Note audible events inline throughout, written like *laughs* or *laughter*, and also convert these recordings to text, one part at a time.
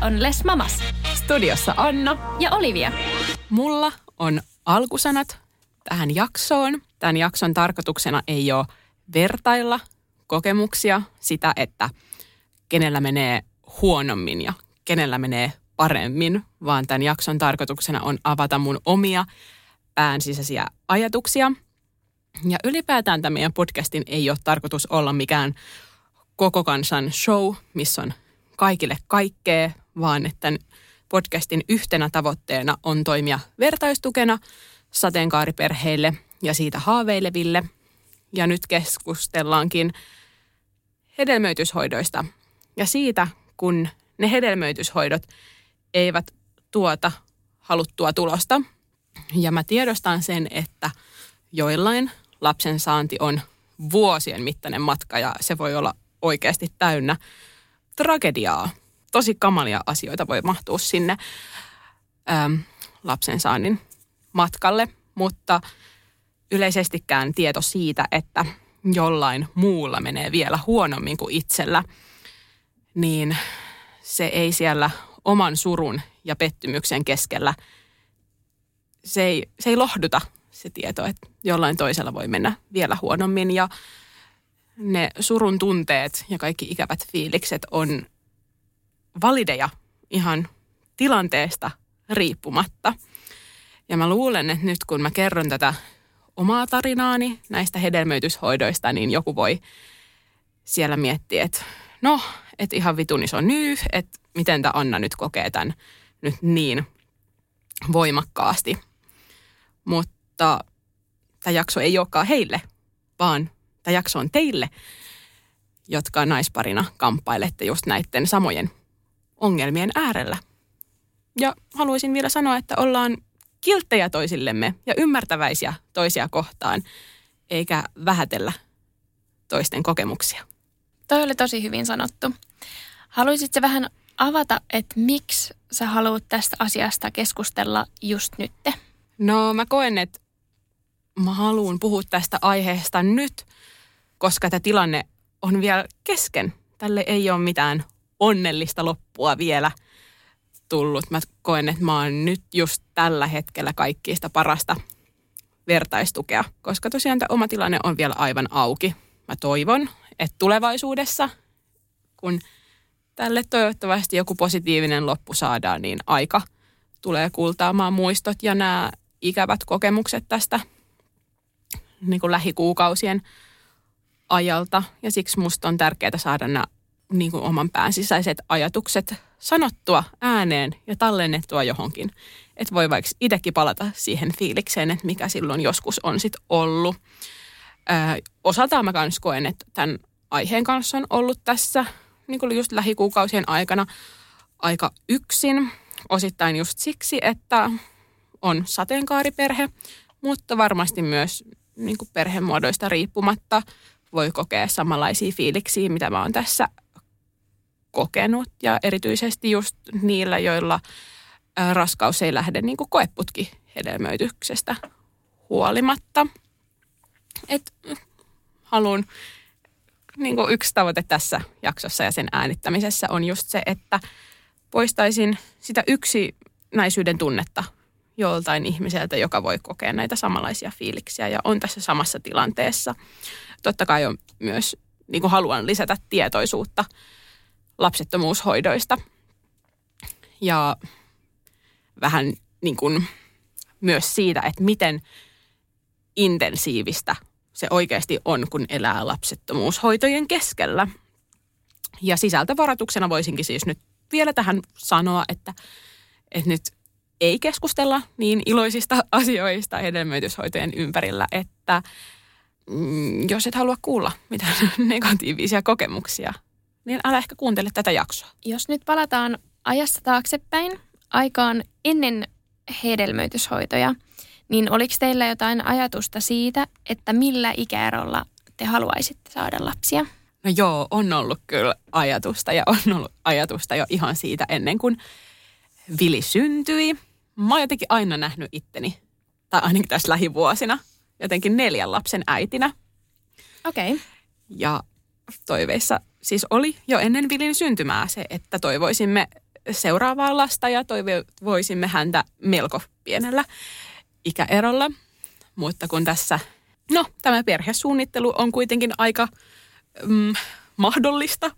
On Les Mamas Studiossa Anna. ja Olivia. Mulla on alkusanat tähän jaksoon. Tämän jakson tarkoituksena ei ole vertailla kokemuksia, sitä, että kenellä menee huonommin ja kenellä menee paremmin, vaan tämän jakson tarkoituksena on avata mun omia pään sisäisiä ajatuksia. Ja ylipäätään tämä meidän podcastin ei ole tarkoitus olla mikään koko kansan show, missä on kaikille kaikkea, vaan että tämän podcastin yhtenä tavoitteena on toimia vertaistukena sateenkaariperheille ja siitä haaveileville. Ja nyt keskustellaankin hedelmöityshoidoista ja siitä, kun ne hedelmöityshoidot eivät tuota haluttua tulosta. Ja mä tiedostan sen, että joillain lapsen saanti on vuosien mittainen matka ja se voi olla oikeasti täynnä tragediaa. Tosi kamalia asioita voi mahtua sinne äm, lapsen saannin matkalle, mutta yleisestikään tieto siitä, että jollain muulla menee vielä huonommin kuin itsellä, niin se ei siellä oman surun ja pettymyksen keskellä, se ei, se ei lohduta se tieto, että jollain toisella voi mennä vielä huonommin. Ja ne surun tunteet ja kaikki ikävät fiilikset on valideja ihan tilanteesta riippumatta. Ja mä luulen, että nyt kun mä kerron tätä omaa tarinaani näistä hedelmöityshoidoista, niin joku voi siellä miettiä, että no, että ihan vitun iso nyy, että miten tämä Anna nyt kokee tämän nyt niin voimakkaasti. Mutta tämä jakso ei olekaan heille, vaan tämä jakso on teille, jotka naisparina kamppailette just näiden samojen ongelmien äärellä. Ja haluaisin vielä sanoa, että ollaan kilttejä toisillemme ja ymmärtäväisiä toisia kohtaan, eikä vähätellä toisten kokemuksia. Toi oli tosi hyvin sanottu. Haluaisitko vähän avata, että miksi sä haluat tästä asiasta keskustella just nytte? No mä koen, että mä haluan puhua tästä aiheesta nyt, koska tämä tilanne on vielä kesken. Tälle ei ole mitään onnellista loppua vielä tullut. Mä koen, että mä oon nyt just tällä hetkellä kaikkiista parasta vertaistukea, koska tosiaan tämä oma tilanne on vielä aivan auki. Mä toivon, että tulevaisuudessa, kun tälle toivottavasti joku positiivinen loppu saadaan, niin aika tulee kultaamaan muistot ja nämä ikävät kokemukset tästä niin kuin lähikuukausien ajalta. Ja siksi musta on tärkeää saada nämä niin kuin oman pään sisäiset ajatukset sanottua ääneen ja tallennettua johonkin. Että voi vaikka itsekin palata siihen fiilikseen, että mikä silloin joskus on sitten ollut. Öö, osaltaan mä kans koen, että tämän aiheen kanssa on ollut tässä niin kuin just lähikuukausien aikana aika yksin. Osittain just siksi, että on sateenkaariperhe, mutta varmasti myös niin kuin perhemuodoista riippumatta voi kokea samanlaisia fiiliksiä, mitä mä oon tässä kokenut. Ja erityisesti just niillä, joilla raskaus ei lähde niin kuin koeputki hedelmöityksestä huolimatta. Et haluan, niin kuin yksi tavoite tässä jaksossa ja sen äänittämisessä on just se, että poistaisin sitä yksinäisyyden tunnetta joltain ihmiseltä, joka voi kokea näitä samanlaisia fiiliksiä ja on tässä samassa tilanteessa. Totta kai on myös, niin kuin haluan lisätä tietoisuutta lapsettomuushoidoista ja vähän niin kuin myös siitä, että miten intensiivistä se oikeasti on, kun elää lapsettomuushoitojen keskellä. Ja sisältövaratuksena voisinkin siis nyt vielä tähän sanoa, että, että nyt ei keskustella niin iloisista *laughs* asioista hedelmöityshoitojen ympärillä, että mm, jos et halua kuulla mitään *laughs* negatiivisia kokemuksia, niin älä ehkä kuuntele tätä jaksoa. Jos nyt palataan ajassa taaksepäin, aikaan ennen hedelmöityshoitoja, niin oliko teillä jotain ajatusta siitä, että millä ikäerolla te haluaisitte saada lapsia? No joo, on ollut kyllä ajatusta ja on ollut ajatusta jo ihan siitä ennen kuin Vili syntyi. Mä oon jotenkin aina nähnyt itteni, tai ainakin tässä lähivuosina, jotenkin neljän lapsen äitinä. Okei. Okay. Ja toiveissa siis oli jo ennen Vilin syntymää se, että toivoisimme seuraavaa lasta ja toivoisimme häntä melko pienellä ikäerolla. Mutta kun tässä, no tämä perhesuunnittelu on kuitenkin aika mm, mahdollista,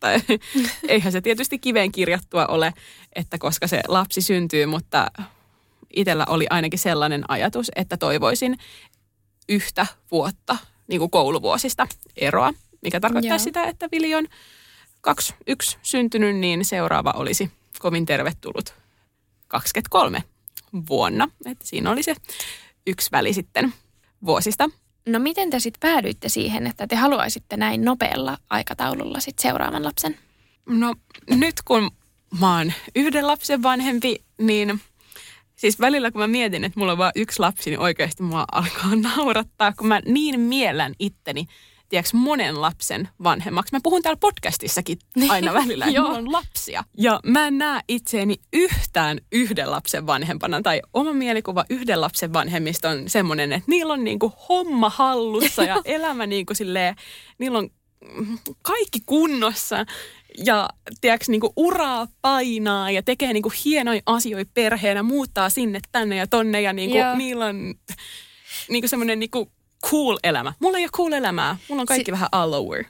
tai *laughs* eihän se tietysti kiveen kirjattua ole, että koska se lapsi syntyy, mutta itsellä oli ainakin sellainen ajatus, että toivoisin yhtä vuotta niin kuin kouluvuosista eroa, mikä tarkoittaa Joo. sitä, että Vili on kaksi, yksi syntynyt, niin seuraava olisi kovin tervetullut 23 vuonna. Että siinä oli se yksi väli sitten vuosista. No miten te sitten päädyitte siihen, että te haluaisitte näin nopealla aikataululla sit seuraavan lapsen? No nyt kun mä oon yhden lapsen vanhempi, niin siis välillä kun mä mietin, että mulla on vain yksi lapsi, niin oikeasti mua alkaa naurattaa, kun mä niin miellän itteni tiedätkö, monen lapsen vanhemmaksi. Mä puhun täällä podcastissakin niin. aina välillä, että mulla on lapsia. Ja mä en näe itseäni yhtään yhden lapsen vanhempana. Tai oma mielikuva yhden lapsen vanhemmista on semmoinen, että niillä on niinku homma hallussa ja *laughs* elämä niinku silleen, niillä on kaikki kunnossa ja tiedätkö, niinku uraa painaa ja tekee niinku hienoja asioita perheenä, muuttaa sinne, tänne ja tonne ja niinku, niillä on niinku semmoinen niinku cool elämä. Mulla ei ole cool elämää. Mulla on kaikki si- vähän all over.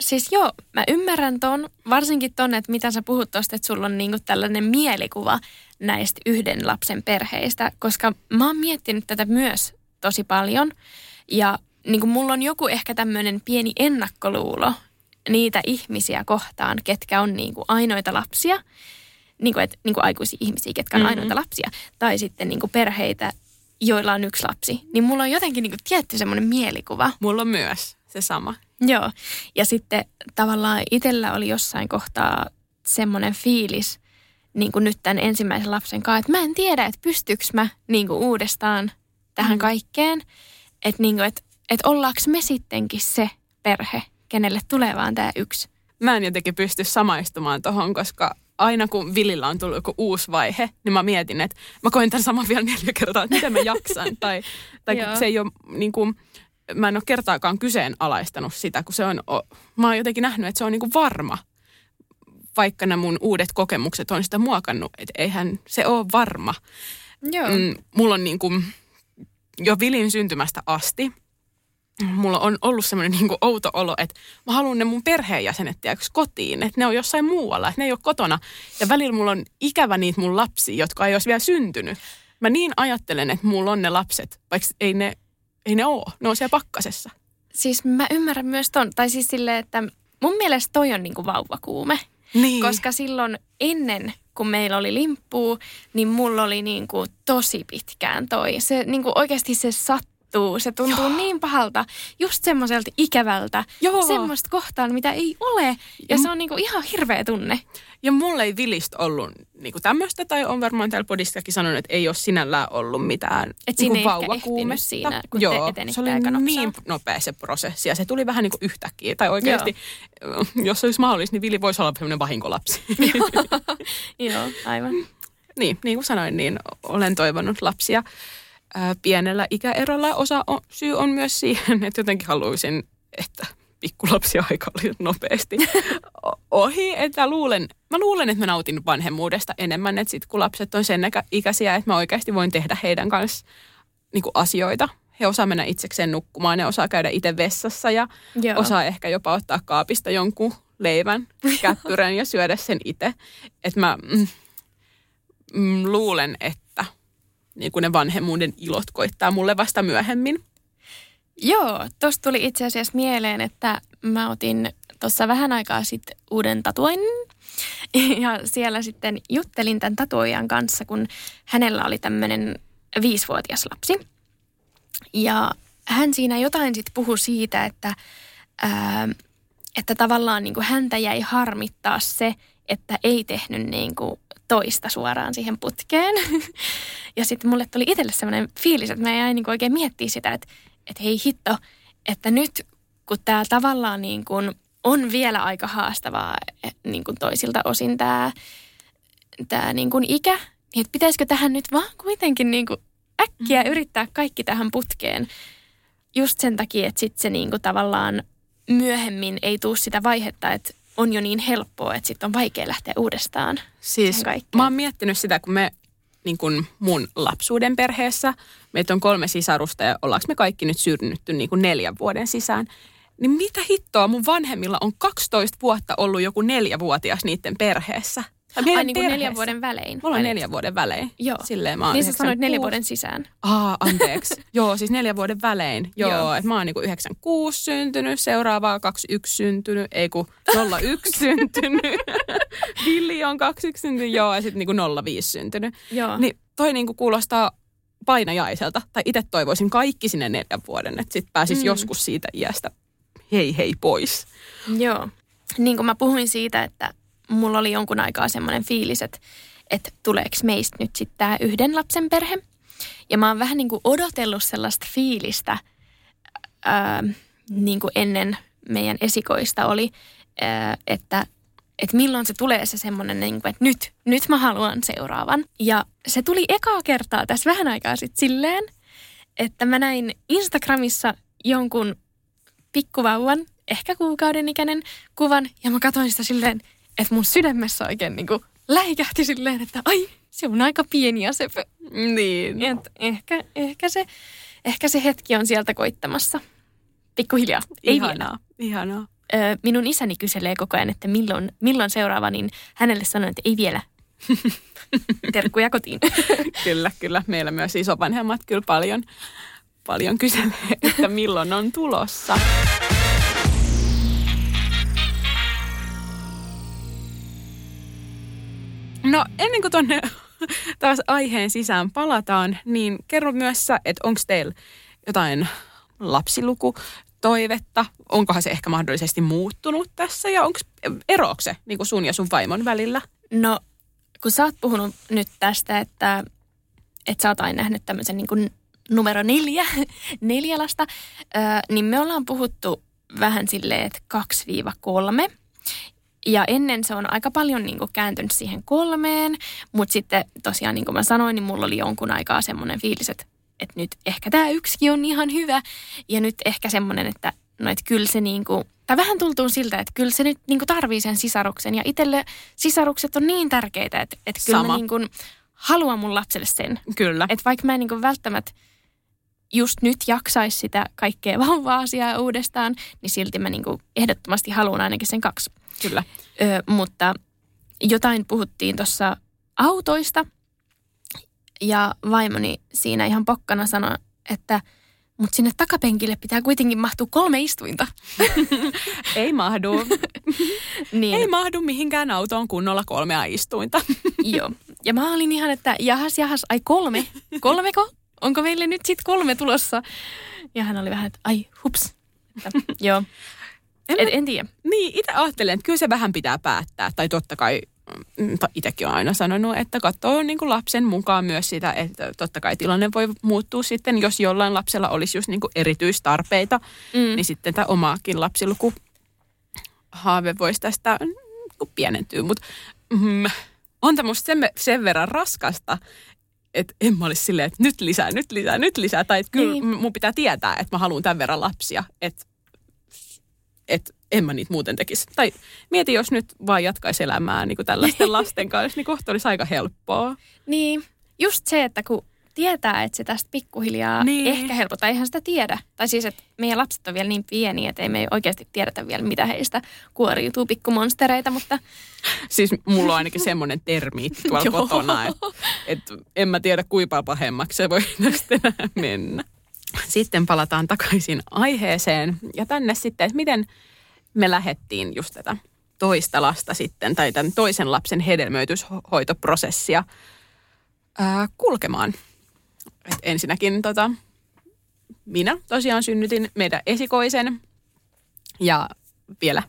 Siis joo, mä ymmärrän ton, varsinkin ton, että mitä sä puhut tosta, että sulla on niinku tällainen mielikuva näistä yhden lapsen perheistä, koska mä oon miettinyt tätä myös tosi paljon. Ja niinku mulla on joku ehkä tämmöinen pieni ennakkoluulo niitä ihmisiä kohtaan, ketkä on niinku ainoita lapsia, niinku, et, niinku aikuisia ihmisiä, ketkä on mm-hmm. ainoita lapsia, tai sitten niinku perheitä, joilla on yksi lapsi, niin mulla on jotenkin niin kuin tietty semmoinen mielikuva. Mulla on myös se sama. Joo. Ja sitten tavallaan itsellä oli jossain kohtaa semmoinen fiilis, niin kuin nyt tämän ensimmäisen lapsen kanssa, että mä en tiedä, että pystyykö mä niin kuin uudestaan tähän mm. kaikkeen. Että niin kuin, että, että ollaanko me sittenkin se perhe, kenelle tulee vaan tämä yksi. Mä en jotenkin pysty samaistumaan tuohon, koska aina kun Vilillä on tullut joku uusi vaihe, niin mä mietin, että mä koen tämän saman vielä neljä kertaa, että miten mä jaksan. *laughs* tai tai se ei ole niin kuin, mä en ole kertaakaan kyseenalaistanut sitä, kun se on, mä oon jotenkin nähnyt, että se on niin kuin varma. Vaikka nämä mun uudet kokemukset on sitä muokannut, että eihän se ole varma. Joo. Mm, mulla on niin kuin, jo Vilin syntymästä asti mulla on ollut semmoinen niin outo olo, että mä haluan ne mun perheenjäsenet tiedätkö, kotiin, että ne on jossain muualla, että ne ei ole kotona. Ja välillä mulla on ikävä niitä mun lapsia, jotka ei olisi vielä syntynyt. Mä niin ajattelen, että mulla on ne lapset, vaikka ei ne, ei ne ole, ne on siellä pakkasessa. Siis mä ymmärrän myös ton, tai siis silleen, että mun mielestä toi on niin kuin vauvakuume. Niin. Koska silloin ennen kun meillä oli limppuu, niin mulla oli niin kuin tosi pitkään toi. Se niin kuin oikeasti se sat sattuu. Se tuntuu Joo. niin pahalta, just semmoiselta ikävältä, Joo. semmoista kohtaan, mitä ei ole. Ja mm. se on niinku ihan hirveä tunne. Ja mulle ei vilistä ollut niinku tämmöistä, tai on varmaan täällä podistakin sanonut, että ei ole sinällään ollut mitään Et niinku siinä vauvakuumetta. siinä, kun Joo, te se oli aika niin nopea se prosessi, ja se tuli vähän niin kuin yhtäkkiä. Tai oikeasti, Joo. jos se olisi mahdollista, niin Vili voisi olla sellainen vahinkolapsi. *laughs* Joo, aivan. Niin, niin kuin sanoin, niin olen toivonut lapsia ää, pienellä ikäerolla. Osa on, syy on myös siihen, että jotenkin haluaisin, että pikkulapsia aika oli nopeasti *laughs* ohi. Että luulen, mä luulen, että mä nautin vanhemmuudesta enemmän, että sit kun lapset on sen ikäisiä, että mä oikeasti voin tehdä heidän kanssa niin asioita. He osaa mennä itsekseen nukkumaan, ne osaa käydä itse vessassa ja Joo. osaa ehkä jopa ottaa kaapista jonkun leivän, *laughs* käppyrän ja syödä sen itse. Että mä mm, mm, luulen, että niin kuin ne vanhemmuuden ilot koittaa mulle vasta myöhemmin. Joo, tuosta tuli itse asiassa mieleen, että mä otin tuossa vähän aikaa sitten uuden tatuoinnin. Ja siellä sitten juttelin tämän tatuoijan kanssa, kun hänellä oli tämmöinen viisivuotias lapsi. Ja hän siinä jotain sitten puhui siitä, että, ää, että tavallaan niin kuin häntä jäi harmittaa se, että ei tehnyt niin kuin toista suoraan siihen putkeen. *laughs* ja sitten mulle tuli itselle sellainen fiilis, että mä jäin niin kuin oikein miettiä sitä, että, että hei hitto, että nyt kun tämä tavallaan niin kuin on vielä aika haastavaa niin kuin toisilta osin tämä, tämä niin kuin ikä, niin että pitäisikö tähän nyt vaan kuitenkin niin kuin äkkiä mm. yrittää kaikki tähän putkeen. Just sen takia, että sitten se niin kuin tavallaan myöhemmin ei tule sitä vaihetta, että on jo niin helppoa, että sitten on vaikea lähteä uudestaan. Siis mä oon miettinyt sitä, kun me niin kuin mun lapsuuden perheessä, meitä on kolme sisarusta ja ollaanko me kaikki nyt syrnytty niin kuin neljän vuoden sisään. Niin mitä hittoa mun vanhemmilla on 12 vuotta ollut joku neljävuotias niiden perheessä. Ai niin kuin neljän vuoden välein? Mulla on neljän vuoden välein. Joo. Silleen mä oon niin sä sanoit neljän vuoden sisään. Aa, *laughs* anteeksi. Joo, siis neljän vuoden välein. Joo, Joo. että mä oon niinku 96 syntynyt, seuraavaa 21 syntynyt, ei kun 01 *laughs* syntynyt. *laughs* Villi on 21 syntynyt, joo, ja sitten niinku 05 syntynyt. Joo. Niin toi niinku kuulostaa painajaiselta. Tai itse toivoisin kaikki sinne neljän vuoden, että sitten pääsis mm. joskus siitä iästä hei hei pois. Joo. Niin kuin mä puhuin siitä, että mulla oli jonkun aikaa semmoinen fiilis, että, että tuleeko meistä nyt sitten tämä yhden lapsen perhe. Ja mä oon vähän niin kuin odotellut sellaista fiilistä, ää, niin kuin ennen meidän esikoista oli, ää, että, että milloin se tulee se semmoinen, niin kuin, että nyt, nyt mä haluan seuraavan. Ja se tuli ekaa kertaa tässä vähän aikaa sitten silleen, että mä näin Instagramissa jonkun pikkuvauvan, ehkä kuukauden ikäinen kuvan, ja mä katsoin sitä silleen, että mun sydämessä oikein niin kuin läikähti silleen, että ai, se on aika pieni ja sepö. Niin. Et ehkä, ehkä, se, ehkä se hetki on sieltä koittamassa. Pikkuhiljaa. Ei ihanaa, vielä. Ihanaa. Ö, minun isäni kyselee koko ajan, että milloin, milloin seuraava, niin hänelle sanon, että ei vielä. *laughs* Terkkuja kotiin. *laughs* kyllä, kyllä. Meillä myös isovanhemmat kyllä paljon, paljon kyselee, että milloin on tulossa. No ennen kuin tuonne *laughs* taas aiheen sisään palataan, niin kerro myös sä, että onko teillä jotain lapsiluku, toivetta? Onkohan se ehkä mahdollisesti muuttunut tässä ja onko eroako se niin kuin sun ja sun vaimon välillä? No, kun sä oot puhunut nyt tästä, että, että sä oot aina nähnyt tämmöisen niin kuin numero neljä, *laughs* neljä lasta, niin me ollaan puhuttu vähän silleen, että kaksi viiva kolme. Ja ennen se on aika paljon niin kuin kääntynyt siihen kolmeen, mutta sitten tosiaan niin kuin mä sanoin, niin mulla oli jonkun aikaa semmoinen fiilis, että, että nyt ehkä tämä yksikin on ihan hyvä. Ja nyt ehkä semmoinen, että no että kyllä se niin kuin, tai vähän tultuu siltä, että kyllä se nyt niin kuin tarvii sen sisaruksen. Ja itselle sisarukset on niin tärkeitä, että, että kyllä Sama. mä niin kuin haluan mun lapselle sen. Kyllä. Että vaikka mä en niin kuin välttämättä just nyt jaksaisi sitä kaikkea *laughs* vauva-asiaa uudestaan, niin silti mä niin kuin ehdottomasti haluan ainakin sen kaksi. Kyllä. Ö, mutta jotain puhuttiin tuossa autoista ja vaimoni siinä ihan pokkana sanoi, että mutta sinne takapenkille pitää kuitenkin mahtua kolme istuinta. *laughs* Ei mahdu. *laughs* niin. Ei mahdu mihinkään autoon kunnolla kolmea istuinta. *laughs* Joo. Ja mä olin ihan, että jahas, jahas, ai kolme. Kolmeko? Onko meille nyt sitten kolme tulossa? Ja hän oli vähän, että ai hups. Että, joo. En, en, en tiedä. Niin, itse ajattelen, että kyllä se vähän pitää päättää. Tai totta kai, mm, itsekin olen aina sanonut, että katsoo niin kuin lapsen mukaan myös sitä, että totta kai tilanne voi muuttua sitten, jos jollain lapsella olisi just niin kuin erityistarpeita, mm. niin sitten tämä omaakin lapsiluku haave voisi tästä mm, pienentyä. Mutta mm, on tämä sen, sen verran raskasta, että en mä olisi silleen, että nyt lisää, nyt lisää, nyt lisää. Tai että kyllä niin. mun pitää tietää, että mä haluan tämän verran lapsia. Että että en mä niitä muuten tekisi. Tai mieti, jos nyt vaan jatkaisi elämää niin kuin tällaisten *laughs* lasten kanssa, niin kohta olisi aika helppoa. Niin, just se, että kun tietää, että se tästä pikkuhiljaa niin. ehkä helpottaa, eihän sitä tiedä. Tai siis, että meidän lapset on vielä niin pieniä, että ei me oikeasti tiedetä vielä, mitä heistä kuoriutuu pikkumonstereita, mutta... *laughs* Siis mulla on ainakin semmoinen termiitti *laughs* tuolla kotona, että, että en mä tiedä kuinka pahemmaksi se voi tästä mennä. Sitten palataan takaisin aiheeseen ja tänne sitten, että miten me lähettiin just tätä toista lasta sitten, tai tämän toisen lapsen hedelmöityshoitoprosessia ää, kulkemaan. Et ensinnäkin tota, minä tosiaan synnytin meidän esikoisen. Ja vielä,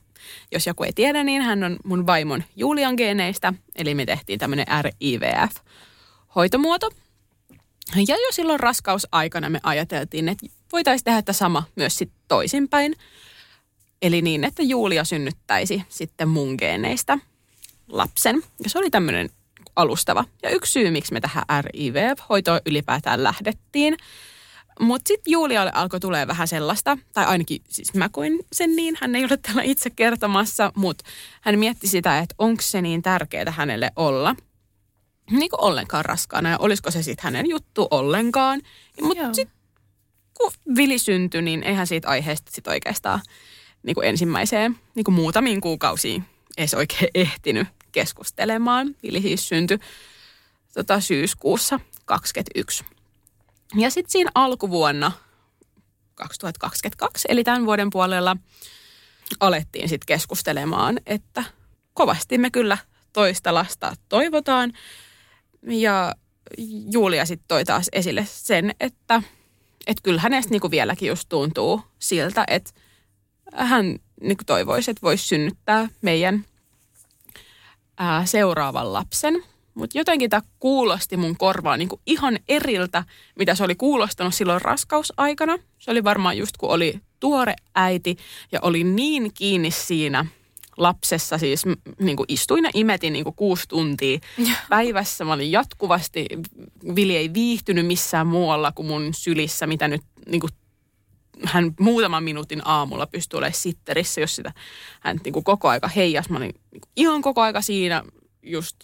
jos joku ei tiedä, niin hän on mun vaimon Julian geeneistä. Eli me tehtiin tämmöinen RIVF-hoitomuoto. Ja jo silloin raskausaikana me ajateltiin, että voitaisiin tehdä tämä sama myös sitten toisinpäin. Eli niin, että Julia synnyttäisi sitten mun geeneistä lapsen. Ja se oli tämmöinen alustava. Ja yksi syy, miksi me tähän RIVF-hoitoon ylipäätään lähdettiin. Mutta sitten Julialle alkoi tulee vähän sellaista, tai ainakin siis mä koin sen niin, hän ei ole täällä itse kertomassa, mutta hän mietti sitä, että onko se niin tärkeää hänelle olla niin kuin ollenkaan raskaana ja olisiko se sitten hänen juttu ollenkaan. Mutta sitten kun Vili syntyi, niin eihän siitä aiheesta sitten oikeastaan niin kuin ensimmäiseen niin kuin muutamiin kuukausiin edes oikein ehtinyt keskustelemaan. Vili siis syntyi tota, syyskuussa 2021. Ja sitten siinä alkuvuonna 2022, eli tämän vuoden puolella, alettiin sitten keskustelemaan, että kovasti me kyllä toista lasta toivotaan. Ja Julia sitten toi taas esille sen, että, että kyllä hänestä niinku vieläkin just tuntuu siltä, että hän niinku toivoisi, että voisi synnyttää meidän ää, seuraavan lapsen. Mutta jotenkin tämä kuulosti mun korvaan niin ihan eriltä, mitä se oli kuulostanut silloin raskausaikana. Se oli varmaan just kun oli tuore äiti ja oli niin kiinni siinä lapsessa. Siis niin kuin istuin ja imetin niin kuin kuusi tuntia päivässä. Mä olin jatkuvasti, Vili ei viihtynyt missään muualla kuin mun sylissä, mitä nyt niin kuin hän muutaman minuutin aamulla pystyi olemaan sitterissä, jos sitä hän niin kuin koko aika heijas. Mä olin niin kuin ihan koko aika siinä just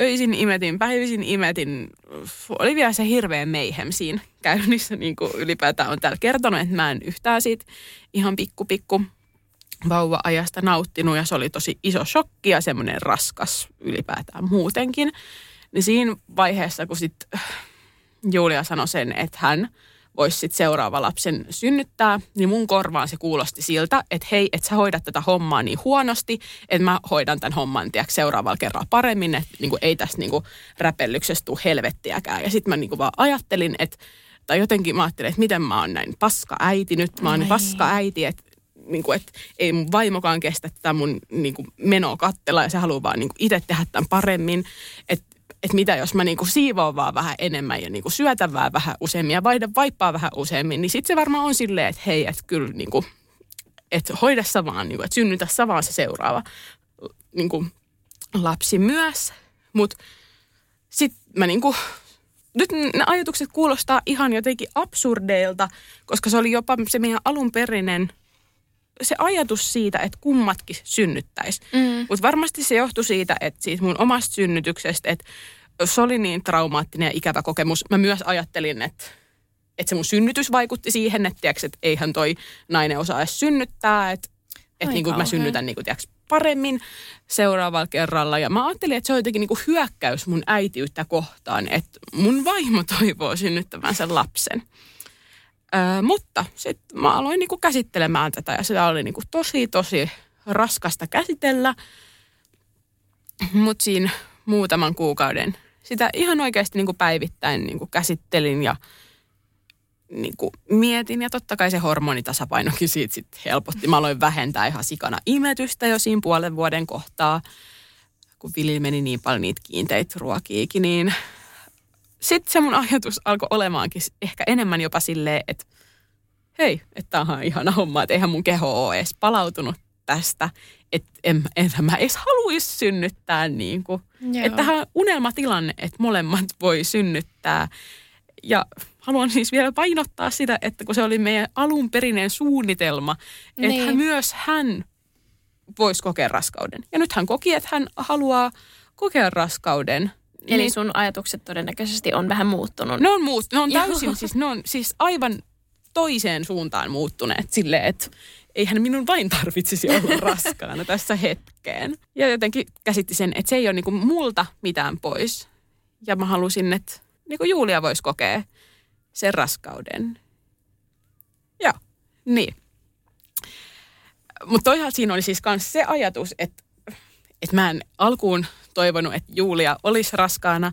öisin imetin, päivisin imetin. Oli vielä se hirveä meihem siinä käynnissä, niin kuin ylipäätään on täällä kertonut, että mä en yhtään siitä ihan pikku pikku vauva-ajasta nauttinut ja se oli tosi iso shokki ja semmoinen raskas ylipäätään muutenkin. Niin siinä vaiheessa, kun sitten Julia sanoi sen, että hän – voisi sitten seuraava lapsen synnyttää, niin mun korvaan se kuulosti siltä, että hei, että sä hoidat tätä hommaa niin huonosti, että mä hoidan tämän homman tiedätkö, seuraavalla kerralla paremmin, että niin ei tästä niin räpellyksestä tule helvettiäkään. Ja sitten mä niin vaan ajattelin, että, tai jotenkin mä ajattelin, että miten mä oon näin paska äiti nyt, mä oon niin paska äiti, että niin kuin, että ei mun vaimokaan kestä tätä mun niin kuin, menoa kattella ja se haluaa vaan niin kuin, itse tehdä tämän paremmin. Että että mitä jos mä niinku siivoon vaan vähän enemmän ja niinku syötän vaan vähän useammin ja vaihdan vaippaa vähän useammin, niin sitten se varmaan on silleen, että hei, että kyllä niinku, että hoida sä vaan, niinku, että synnytä sä vaan se seuraava niinku, lapsi myös. Mutta sitten mä niinku, nyt ne ajatukset kuulostaa ihan jotenkin absurdeilta, koska se oli jopa se meidän alunperinen se ajatus siitä, että kummatkin synnyttäisi. Mm. Mutta varmasti se johtui siitä, että siitä mun omasta synnytyksestä, että se oli niin traumaattinen ja ikävä kokemus. Mä myös ajattelin, että, että se mun synnytys vaikutti siihen, että, tiiäks, että eihän toi nainen osaa edes synnyttää, että, että niin kuin mä synnytän niin kuin, tiiäks, paremmin seuraavalla kerralla. Ja mä ajattelin, että se on jotenkin niin kuin hyökkäys mun äitiyttä kohtaan, että mun vaimo toivoo synnyttämään sen lapsen. Öö, mutta sitten mä aloin niinku käsittelemään tätä ja sitä oli niinku tosi, tosi raskasta käsitellä. Mutta siinä muutaman kuukauden sitä ihan oikeasti niinku päivittäin niinku käsittelin ja niinku mietin. Ja totta kai se hormonitasapainokin siitä sit helpotti. Mä aloin vähentää ihan sikana imetystä jo siinä puolen vuoden kohtaa. Kun Vili meni niin paljon niitä kiinteitä ruokiikin, niin sitten se mun ajatus alkoi olemaankin ehkä enemmän jopa silleen, että hei, että tämä on ihana homma, että eihän mun keho ole edes palautunut tästä, että en, enhän mä edes haluaisi synnyttää niin kuin. Että tähän on unelmatilanne, että molemmat voi synnyttää. Ja haluan siis vielä painottaa sitä, että kun se oli meidän alunperinen suunnitelma, niin. että myös hän voisi kokea raskauden. Ja nyt hän koki, että hän haluaa kokea raskauden – Eli niin. sun ajatukset todennäköisesti on vähän muuttunut. Ne on, muut, ne on täysin, siis, ne on siis aivan toiseen suuntaan muuttuneet silleen, että eihän minun vain tarvitsisi olla *laughs* raskaana tässä hetkeen. Ja jotenkin käsitti sen, että se ei ole niinku multa mitään pois. Ja mä halusin, että niinku Julia voisi kokea sen raskauden. Joo, niin. Mutta toisaalta siinä oli siis myös se ajatus, että, että mä en alkuun toivonut, että Julia olisi raskaana.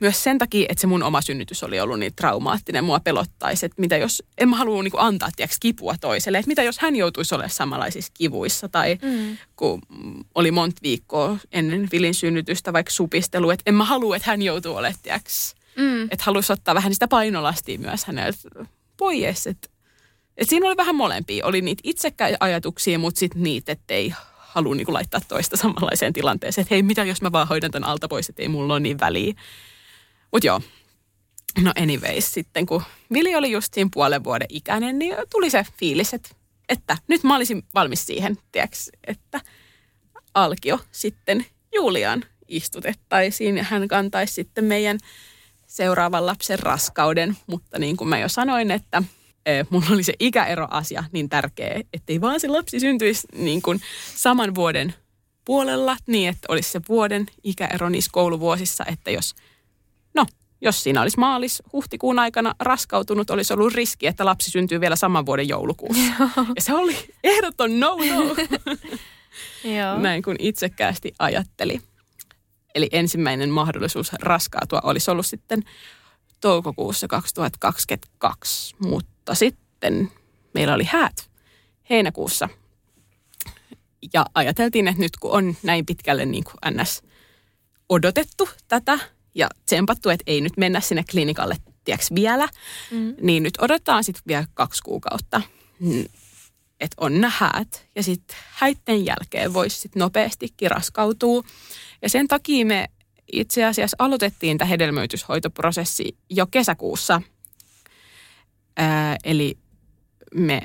myös sen takia, että se mun oma synnytys oli ollut niin traumaattinen. Mua pelottaisi, että mitä jos, en mä halua niin antaa tiiäks, kipua toiselle. Että mitä jos hän joutuisi olemaan samanlaisissa kivuissa. Tai mm. kun oli monta viikkoa ennen Vilin synnytystä vaikka supistelu. Että en mä halua, että hän joutuu olemaan, tiiäks, mm. että haluaisi ottaa vähän sitä painolastia myös häneltä pois. Että et siinä oli vähän molempia. Oli niitä itsekkäitä ajatuksia, mutta sitten niitä, että ei halua niin laittaa toista samanlaiseen tilanteeseen. Että hei, mitä jos mä vaan hoidan tämän alta pois, että ei mulla ole niin väliä. Mutta joo, no anyways, sitten kun Vili oli just siinä puolen vuoden ikäinen, niin tuli se fiilis, että, että nyt mä olisin valmis siihen, tiiäks, että Alkio sitten Julian istutettaisiin ja hän kantaisi sitten meidän seuraavan lapsen raskauden. Mutta niin kuin mä jo sanoin, että mulla oli se ikäeroasia niin tärkeä, ettei vaan se lapsi syntyisi niin kuin saman vuoden puolella, niin että olisi se vuoden ikäero niissä kouluvuosissa, että jos, no, jos siinä olisi maalis huhtikuun aikana raskautunut, olisi ollut riski, että lapsi syntyy vielä saman vuoden joulukuussa. Ja se oli ehdoton no-no. *laughs* Näin kuin itsekkäästi ajatteli. Eli ensimmäinen mahdollisuus raskautua olisi ollut sitten toukokuussa 2022, mutta mutta sitten meillä oli häät heinäkuussa. Ja ajateltiin, että nyt kun on näin pitkälle niin kuin NS odotettu tätä ja tsempattu, että ei nyt mennä sinne klinikalle tieks vielä, mm. niin nyt odotetaan sitten vielä kaksi kuukautta, että on nähät. Ja sitten häitten jälkeen voisi sitten nopeastikin raskautua. Ja sen takia me itse asiassa aloitettiin tämä hedelmöityshoitoprosessi jo kesäkuussa – Ää, eli me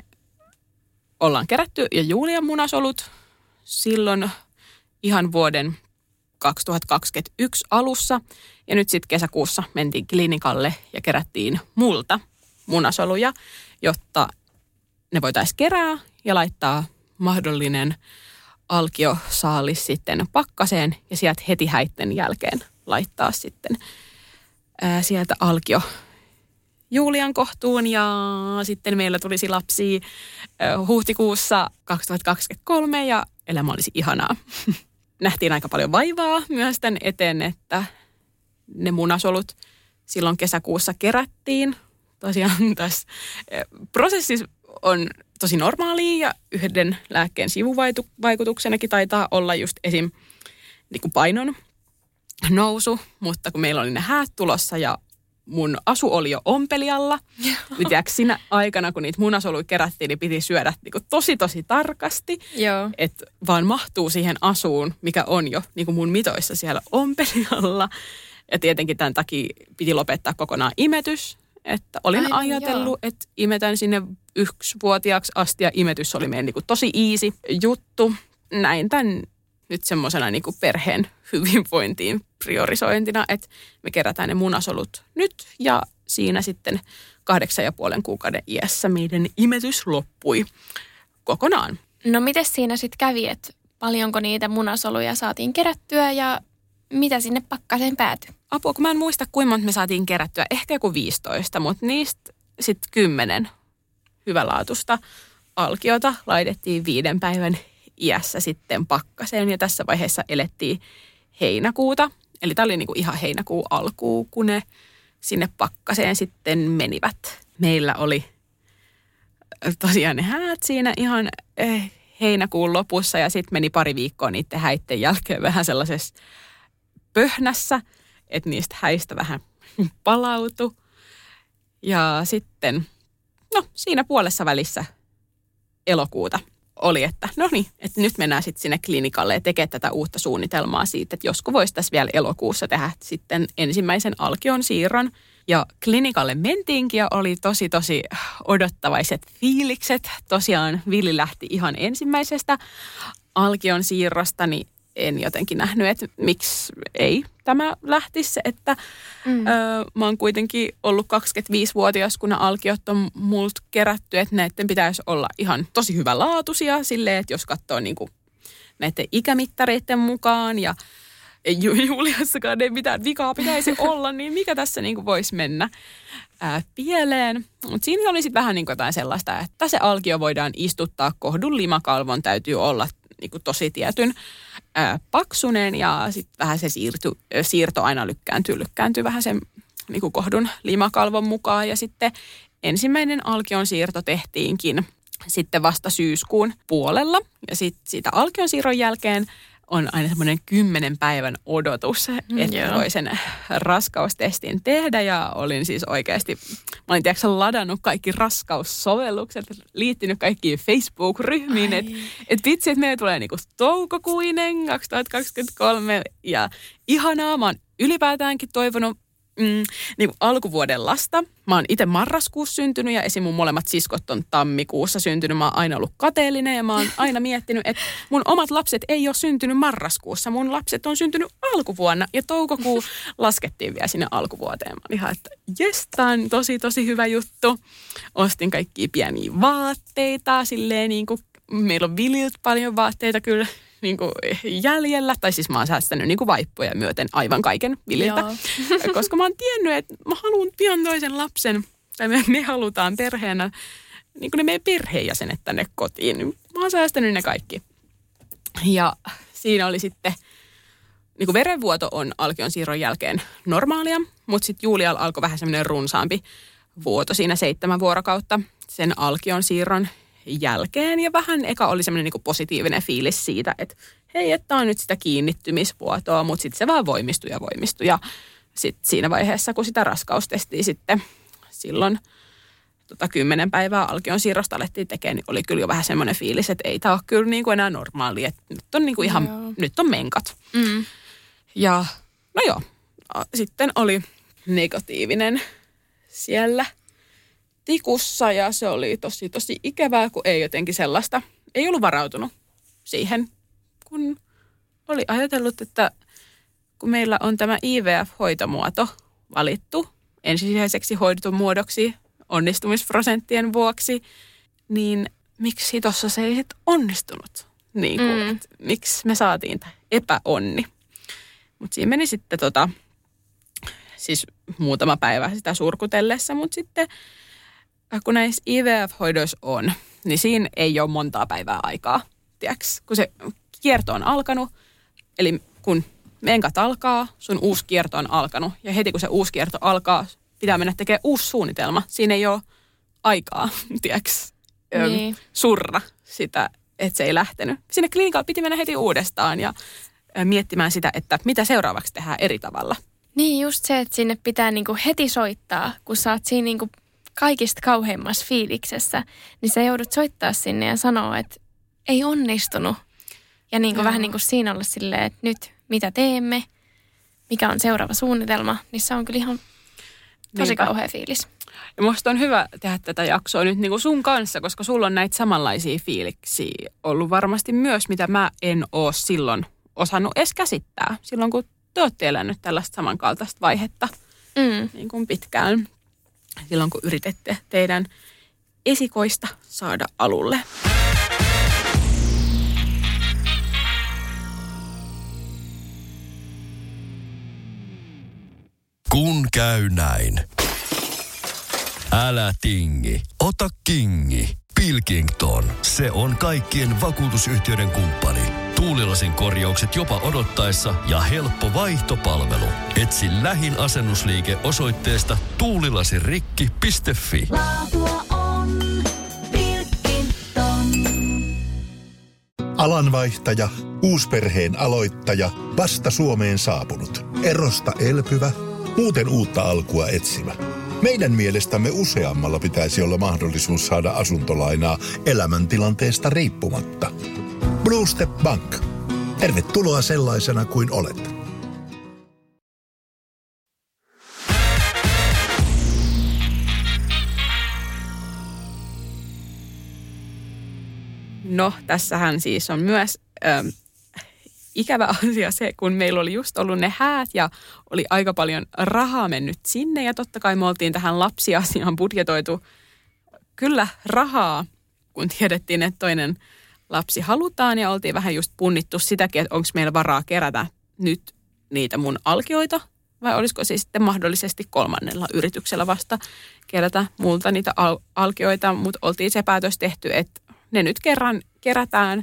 ollaan kerätty ja Julian munasolut silloin ihan vuoden 2021 alussa. Ja nyt sitten kesäkuussa mentiin klinikalle ja kerättiin multa munasoluja, jotta ne voitaisiin kerää ja laittaa mahdollinen alkiosaalis sitten pakkaseen ja sieltä heti häitten jälkeen laittaa sitten ää, sieltä alkio Julian kohtuun ja sitten meillä tulisi lapsi huhtikuussa 2023 ja elämä olisi ihanaa. *laughs* Nähtiin aika paljon vaivaa myös tämän eteen, että ne munasolut silloin kesäkuussa kerättiin. Tosiaan *laughs* tässä prosessissa on tosi normaalia ja yhden lääkkeen sivuvaikutuksenakin taitaa olla just esim. Niin kuin painon nousu, mutta kun meillä oli ne häät tulossa ja mun asu oli jo ompelialla. Tiedätkö, siinä aikana, kun niitä munasoluja kerättiin, niin piti syödä niin kuin tosi tosi tarkasti. Että vaan mahtuu siihen asuun, mikä on jo niin kuin mun mitoissa siellä ompelialla. Ja tietenkin tämän takia piti lopettaa kokonaan imetys. Että olin Ai, ajatellut, joo. että imetän sinne yksivuotiaaksi asti ja imetys oli meidän niin kuin tosi easy juttu. Näin tämän nyt semmoisena niin kuin perheen hyvinvointiin priorisointina, että me kerätään ne munasolut nyt ja siinä sitten kahdeksan ja puolen kuukauden iässä meidän imetys loppui kokonaan. No miten siinä sitten kävi, että paljonko niitä munasoluja saatiin kerättyä ja mitä sinne pakkaseen päätyi? Apua, kun mä en muista kuinka monta me saatiin kerättyä, ehkä joku 15, mutta niistä sitten kymmenen hyvälaatusta alkiota laitettiin viiden päivän iässä sitten pakkaseen ja tässä vaiheessa elettiin heinäkuuta. Eli tämä oli niin kuin ihan heinäkuun alkuun, kun ne sinne pakkaseen sitten menivät. Meillä oli tosiaan ne häät siinä ihan eh, heinäkuun lopussa ja sitten meni pari viikkoa niiden häitten jälkeen vähän sellaisessa pöhnässä, että niistä häistä vähän *laughs* palautu. Ja sitten, no siinä puolessa välissä elokuuta – oli, että no niin, että nyt mennään sitten sinne klinikalle ja tekee tätä uutta suunnitelmaa siitä, että josko voisi tässä vielä elokuussa tehdä sitten ensimmäisen alkion siirron. Ja klinikalle mentiinkin ja oli tosi tosi odottavaiset fiilikset. Tosiaan Vili lähti ihan ensimmäisestä alkion siirrosta, niin en jotenkin nähnyt, että miksi ei tämä lähtisi. Että mm. ö, mä oon kuitenkin ollut 25-vuotias, kun alkiot on multa kerätty, että näiden pitäisi olla ihan tosi hyvälaatuisia silleen, että jos katsoo niin kuin näiden ikämittareiden mukaan ja Juliassakaan ei mitään vikaa pitäisi *laughs* olla, niin mikä tässä niin kuin voisi mennä ää, pieleen. Mutta siinä oli sitten vähän niin kuin jotain sellaista, että se alkio voidaan istuttaa kohdun limakalvon täytyy olla niin kuin tosi tietyn ää, paksunen ja sitten vähän se siirty, siirto aina lykkääntyy, lykkääntyy vähän sen niin kuin kohdun limakalvon mukaan. Ja sitten ensimmäinen alkion siirto tehtiinkin sitten vasta syyskuun puolella. Ja sitten siitä alkion siirron jälkeen on aina semmoinen kymmenen päivän odotus, mm, että Joo. voi sen raskaustestin tehdä. Ja olin siis oikeasti, mä olin tiedätkö, ladannut kaikki raskaussovellukset, liittynyt kaikkiin Facebook-ryhmiin. Että et vitsi, että meillä tulee niinku toukokuinen 2023 ja ihanaa. Mä oon ylipäätäänkin toivonut mm, niin alkuvuoden lasta. Mä oon itse marraskuussa syntynyt ja esim. mun molemmat siskot on tammikuussa syntynyt. Mä oon aina ollut kateellinen ja mä oon aina miettinyt, että mun omat lapset ei ole syntynyt marraskuussa. Mun lapset on syntynyt alkuvuonna ja toukokuu *laughs* laskettiin vielä sinne alkuvuoteen. Mä olin ihan, että jes, tää on tosi tosi hyvä juttu. Ostin kaikkia pieniä vaatteita silleen niin kuin meillä on Vililtä paljon vaatteita kyllä niin kuin jäljellä, tai siis mä oon säästänyt niin kuin vaippoja myöten aivan kaiken vililtä, *laughs* koska mä oon tiennyt, että mä haluan pian toisen lapsen, tai me, me halutaan perheenä, niin kuin ne meidän perheenjäsenet tänne kotiin. Mä oon säästänyt ne kaikki. Ja siinä oli sitten, niin kuin verenvuoto on alkion siirron jälkeen normaalia, mutta sitten Julialla alkoi vähän semmoinen runsaampi vuoto siinä seitsemän vuorokautta sen alkion siirron jälkeen. Ja vähän eka oli semmoinen niin positiivinen fiilis siitä, että hei, että on nyt sitä kiinnittymisvuotoa, mutta sitten se vaan voimistui ja voimistui. Ja sitten siinä vaiheessa, kun sitä raskaustestiä sitten silloin tota, kymmenen päivää alkion siirrosta alettiin tekemään, niin oli kyllä jo vähän semmoinen fiilis, että ei tämä ole kyllä niin kuin enää normaali, että nyt on niin kuin ihan, joo. nyt on menkat. Mm. Ja no joo, sitten oli negatiivinen siellä – tikussa ja se oli tosi tosi ikävää, kun ei jotenkin sellaista, ei ollut varautunut siihen, kun oli ajatellut, että kun meillä on tämä IVF-hoitomuoto valittu ensisijaiseksi hoidetun muodoksi onnistumisprosenttien vuoksi, niin miksi tuossa se ei onnistunut? Niin kuin, mm. miksi me saatiin tämä epäonni? Mutta siinä meni sitten tota, siis muutama päivä sitä surkutellessa, mutta sitten kun näissä IVF-hoidoissa on, niin siinä ei ole montaa päivää aikaa, tiiäks? Kun se kierto on alkanut, eli kun menkat alkaa, sun uusi kierto on alkanut. Ja heti kun se uusi kierto alkaa, pitää mennä tekemään uusi suunnitelma. Siinä ei ole aikaa, *laughs* tiiäks, niin. surra sitä, että se ei lähtenyt. Sinne klinikalla piti mennä heti uudestaan ja miettimään sitä, että mitä seuraavaksi tehdään eri tavalla. Niin, just se, että sinne pitää niinku heti soittaa, kun sä oot siinä niinku kaikista kauheimmassa fiiliksessä, niin sä joudut soittaa sinne ja sanoa, että ei onnistunut. Ja niin kuin vähän niin kuin siinä olla silleen, että nyt mitä teemme, mikä on seuraava suunnitelma, niin se on kyllä ihan tosi Niinpä. kauhea fiilis. Ja musta on hyvä tehdä tätä jaksoa nyt niin kuin sun kanssa, koska sulla on näitä samanlaisia fiiliksiä ollut varmasti myös, mitä mä en oo silloin osannut edes käsittää. Silloin kun te olette elänyt tällaista samankaltaista vaihetta mm. niin kuin pitkään silloin, kun yritette teidän esikoista saada alulle. Kun käy näin. Älä tingi, ota kingi. Pilkington, se on kaikkien vakuutusyhtiöiden kumppani. Tuulilasin korjaukset jopa odottaessa ja helppo vaihtopalvelu. Etsi lähin asennusliike osoitteesta tuulilasirikki.fi. Laatua on Pilkington. Alanvaihtaja, uusperheen aloittaja, vasta Suomeen saapunut, erosta elpyvä, muuten uutta alkua etsimä. Meidän mielestämme useammalla pitäisi olla mahdollisuus saada asuntolainaa elämäntilanteesta riippumatta – Blue Step Bank. Tervetuloa sellaisena kuin olet. No, tässähän siis on myös ähm, ikävä *laughs* asia se, kun meillä oli just ollut ne häät ja oli aika paljon rahaa mennyt sinne. Ja totta kai me oltiin tähän lapsiasiaan budjetoitu kyllä rahaa, kun tiedettiin, että toinen lapsi halutaan ja oltiin vähän just punnittu sitäkin, että onko meillä varaa kerätä nyt niitä mun alkioita vai olisiko siis sitten mahdollisesti kolmannella yrityksellä vasta kerätä multa niitä al- alkioita, mutta oltiin se päätös tehty, että ne nyt kerran kerätään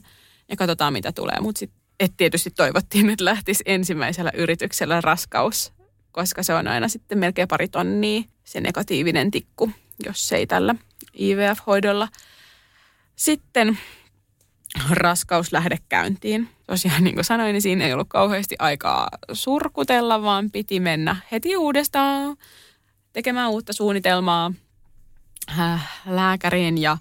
ja katsotaan mitä tulee. Mutta sitten et tietysti toivottiin, että lähtisi ensimmäisellä yrityksellä raskaus, koska se on aina sitten melkein pari tonnia se negatiivinen tikku, jos ei tällä IVF-hoidolla. Sitten raskaus lähde käyntiin. Tosiaan niin kuin sanoin, niin siinä ei ollut kauheasti aikaa surkutella, vaan piti mennä heti uudestaan tekemään uutta suunnitelmaa äh, lääkäriin ja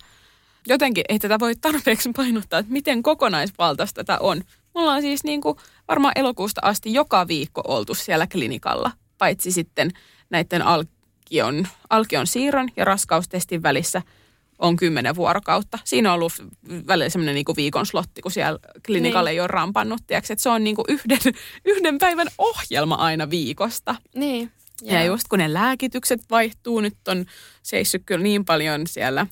jotenkin ei tätä voi tarpeeksi painottaa, että miten kokonaisvaltaista tätä on. Me ollaan siis niin kuin varmaan elokuusta asti joka viikko oltu siellä klinikalla, paitsi sitten näiden alkion, alkion siirron ja raskaustestin välissä on kymmenen vuorokautta. Siinä on ollut välillä semmoinen niin viikon slotti, kun siellä klinikalle niin. ei ole rampannut. Tiiäks, että se on niin kuin yhden, *laughs* yhden päivän ohjelma aina viikosta. Niin. Ja, ja just kun ne lääkitykset vaihtuu, nyt on seissyt kyllä niin paljon siellä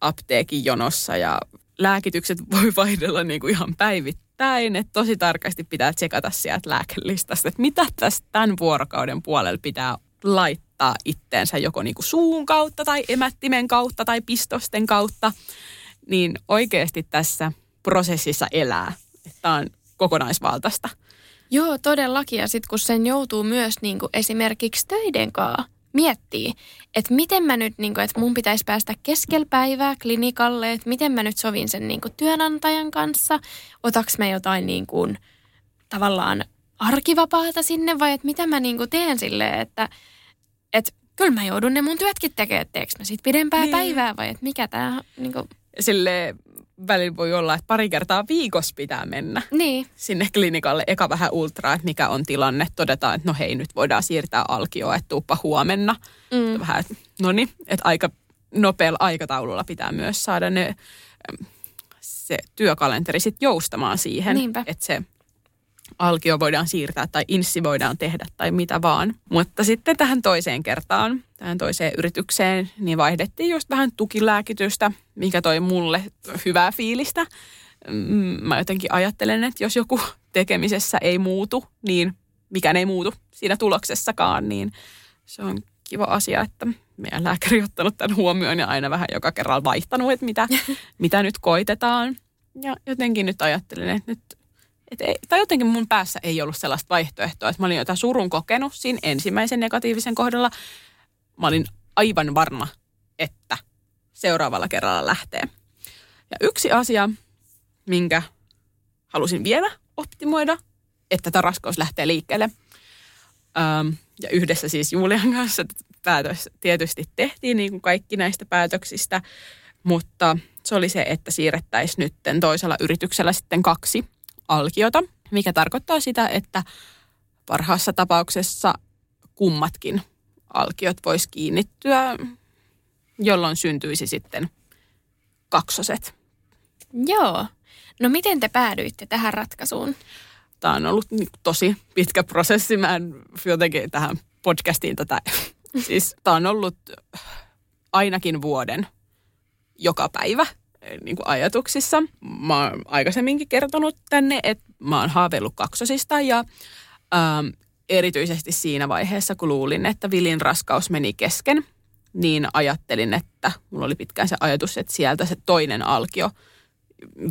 apteekin jonossa ja lääkitykset voi *laughs* vaihdella niin kuin ihan päivittäin. Että tosi tarkasti pitää tsekata sieltä lääkelistasta, että mitä tässä tämän vuorokauden puolella pitää laittaa itteensä joko niin kuin suun kautta tai emättimen kautta tai pistosten kautta. Niin oikeasti tässä prosessissa elää. Tämä on kokonaisvaltaista. Joo, todellakin. Ja sitten kun sen joutuu myös niin kuin esimerkiksi töiden kanssa miettii, että miten mä nyt, niin kuin, että mun pitäisi päästä keskelpäivää klinikalle, että miten mä nyt sovin sen niin kuin, työnantajan kanssa, otaks mä jotain niin kuin, tavallaan arkivapaata sinne vai että mitä mä niin kuin, teen silleen, että, että kyllä mä joudun ne mun työtkin tekemään, että teekö mä sit pidempää niin. päivää vai että mikä tämä niin kuin... Sille välillä voi olla, että pari kertaa viikossa pitää mennä niin. sinne klinikalle. Eka vähän ultraa, että mikä on tilanne. Todetaan, että no hei, nyt voidaan siirtää alkioa, että tuuppa huomenna. Mm. Vähän, että no niin, että aika nopealla aikataululla pitää myös saada ne, se työkalenteri sitten joustamaan siihen, Niinpä. että se alkio voidaan siirtää tai inssi voidaan tehdä tai mitä vaan. Mutta sitten tähän toiseen kertaan, tähän toiseen yritykseen, niin vaihdettiin just vähän tukilääkitystä, mikä toi mulle hyvää fiilistä. Mm, mä jotenkin ajattelen, että jos joku *laughs* tekemisessä ei muutu, niin mikään ei muutu siinä tuloksessakaan, niin se on kiva asia, että meidän lääkäri on ottanut tämän huomioon ja aina vähän joka kerralla vaihtanut, että mitä, *laughs* mitä nyt koitetaan. Ja jotenkin nyt ajattelen, että nyt et ei, tai jotenkin mun päässä ei ollut sellaista vaihtoehtoa, että mä olin jotain surun kokenut siinä ensimmäisen negatiivisen kohdalla. Mä olin aivan varma, että seuraavalla kerralla lähtee. Ja yksi asia, minkä halusin vielä optimoida, että tämä raskaus lähtee liikkeelle. Ähm, ja yhdessä siis Julian kanssa päätös tietysti tehtiin niin kuin kaikki näistä päätöksistä, mutta se oli se, että siirrettäisiin nyt toisella yrityksellä sitten kaksi alkiota, mikä tarkoittaa sitä, että parhaassa tapauksessa kummatkin alkiot vois kiinnittyä, jolloin syntyisi sitten kaksoset. Joo. No miten te päädyitte tähän ratkaisuun? Tämä on ollut tosi pitkä prosessi. Mä en jotenkin tähän podcastiin tätä. *laughs* Siis tämä on ollut ainakin vuoden joka päivä niin kuin ajatuksissa. Mä oon aikaisemminkin kertonut tänne, että mä oon haaveillut kaksosista ja ähm, erityisesti siinä vaiheessa, kun luulin, että Vilin raskaus meni kesken, niin ajattelin, että mulla oli pitkään se ajatus, että sieltä se toinen alkio,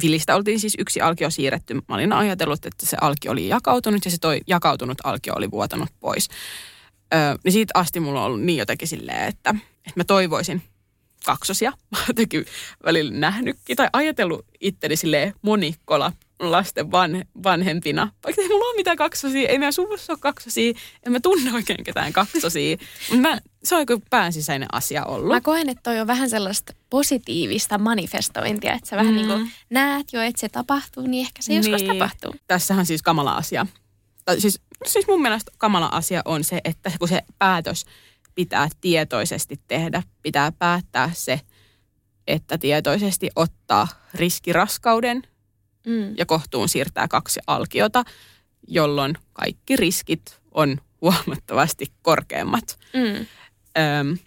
Vilistä oltiin siis yksi alkio siirretty. Mä olin ajatellut, että se alkio oli jakautunut ja se toi jakautunut alkio oli vuotanut pois. Öö, niin siitä asti mulla on ollut niin jotenkin silleen, että, että mä toivoisin, kaksosia. *laughs* Mä oon jotenkin välillä nähnytkin tai ajatellut itteni silleen monikkola lasten van, vanhempina. Vaikka ei mulla ole mitään kaksosia, ei meidän suvussa ole kaksosia, en mä tunne oikein ketään kaksosia. *laughs* Mä, se on joku päänsisäinen asia ollut. Mä koen, että toi on vähän sellaista positiivista manifestointia, että sä vähän mm. niin kuin näet jo, että se tapahtuu, niin ehkä se niin. joskus tapahtuu. Tässähän siis kamala asia. Tai siis, siis mun mielestä kamala asia on se, että kun se päätös pitää tietoisesti tehdä. Pitää päättää se, että tietoisesti ottaa riskiraskauden mm. ja kohtuun siirtää kaksi alkiota, jolloin kaikki riskit on huomattavasti korkeammat. Mm. Öm,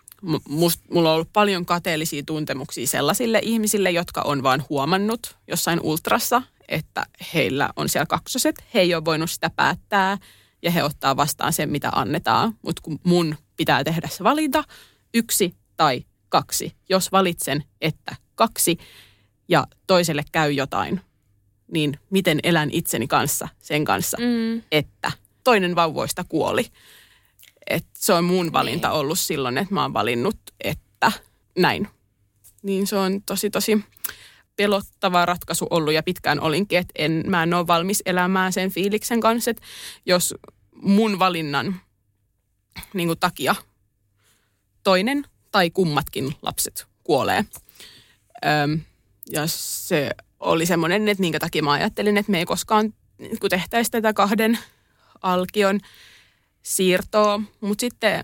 must, mulla on ollut paljon kateellisia tuntemuksia sellaisille ihmisille, jotka on vaan huomannut jossain ultrassa, että heillä on siellä kaksoset. He ei ole voinut sitä päättää ja he ottaa vastaan sen, mitä annetaan. Mutta kun mun pitää tehdä se valinta, yksi tai kaksi. Jos valitsen, että kaksi ja toiselle käy jotain niin miten elän itseni kanssa sen kanssa, Mm. että toinen vauvoista kuoli. Et se on mun valinta Niin. ollut silloin, että mä oon valinnut, että näin. Niin se on tosi tosi pelottava ratkaisu ollut ja pitkään olinkin, että en, mä en ole valmis elämään sen fiiliksen kanssa, että jos mun valinnan niin kuin takia toinen tai kummatkin lapset kuolee. Öm, ja se oli semmoinen, että minkä takia mä ajattelin, että me ei koskaan kun tehtäisi tätä kahden alkion siirtoa. Mutta sitten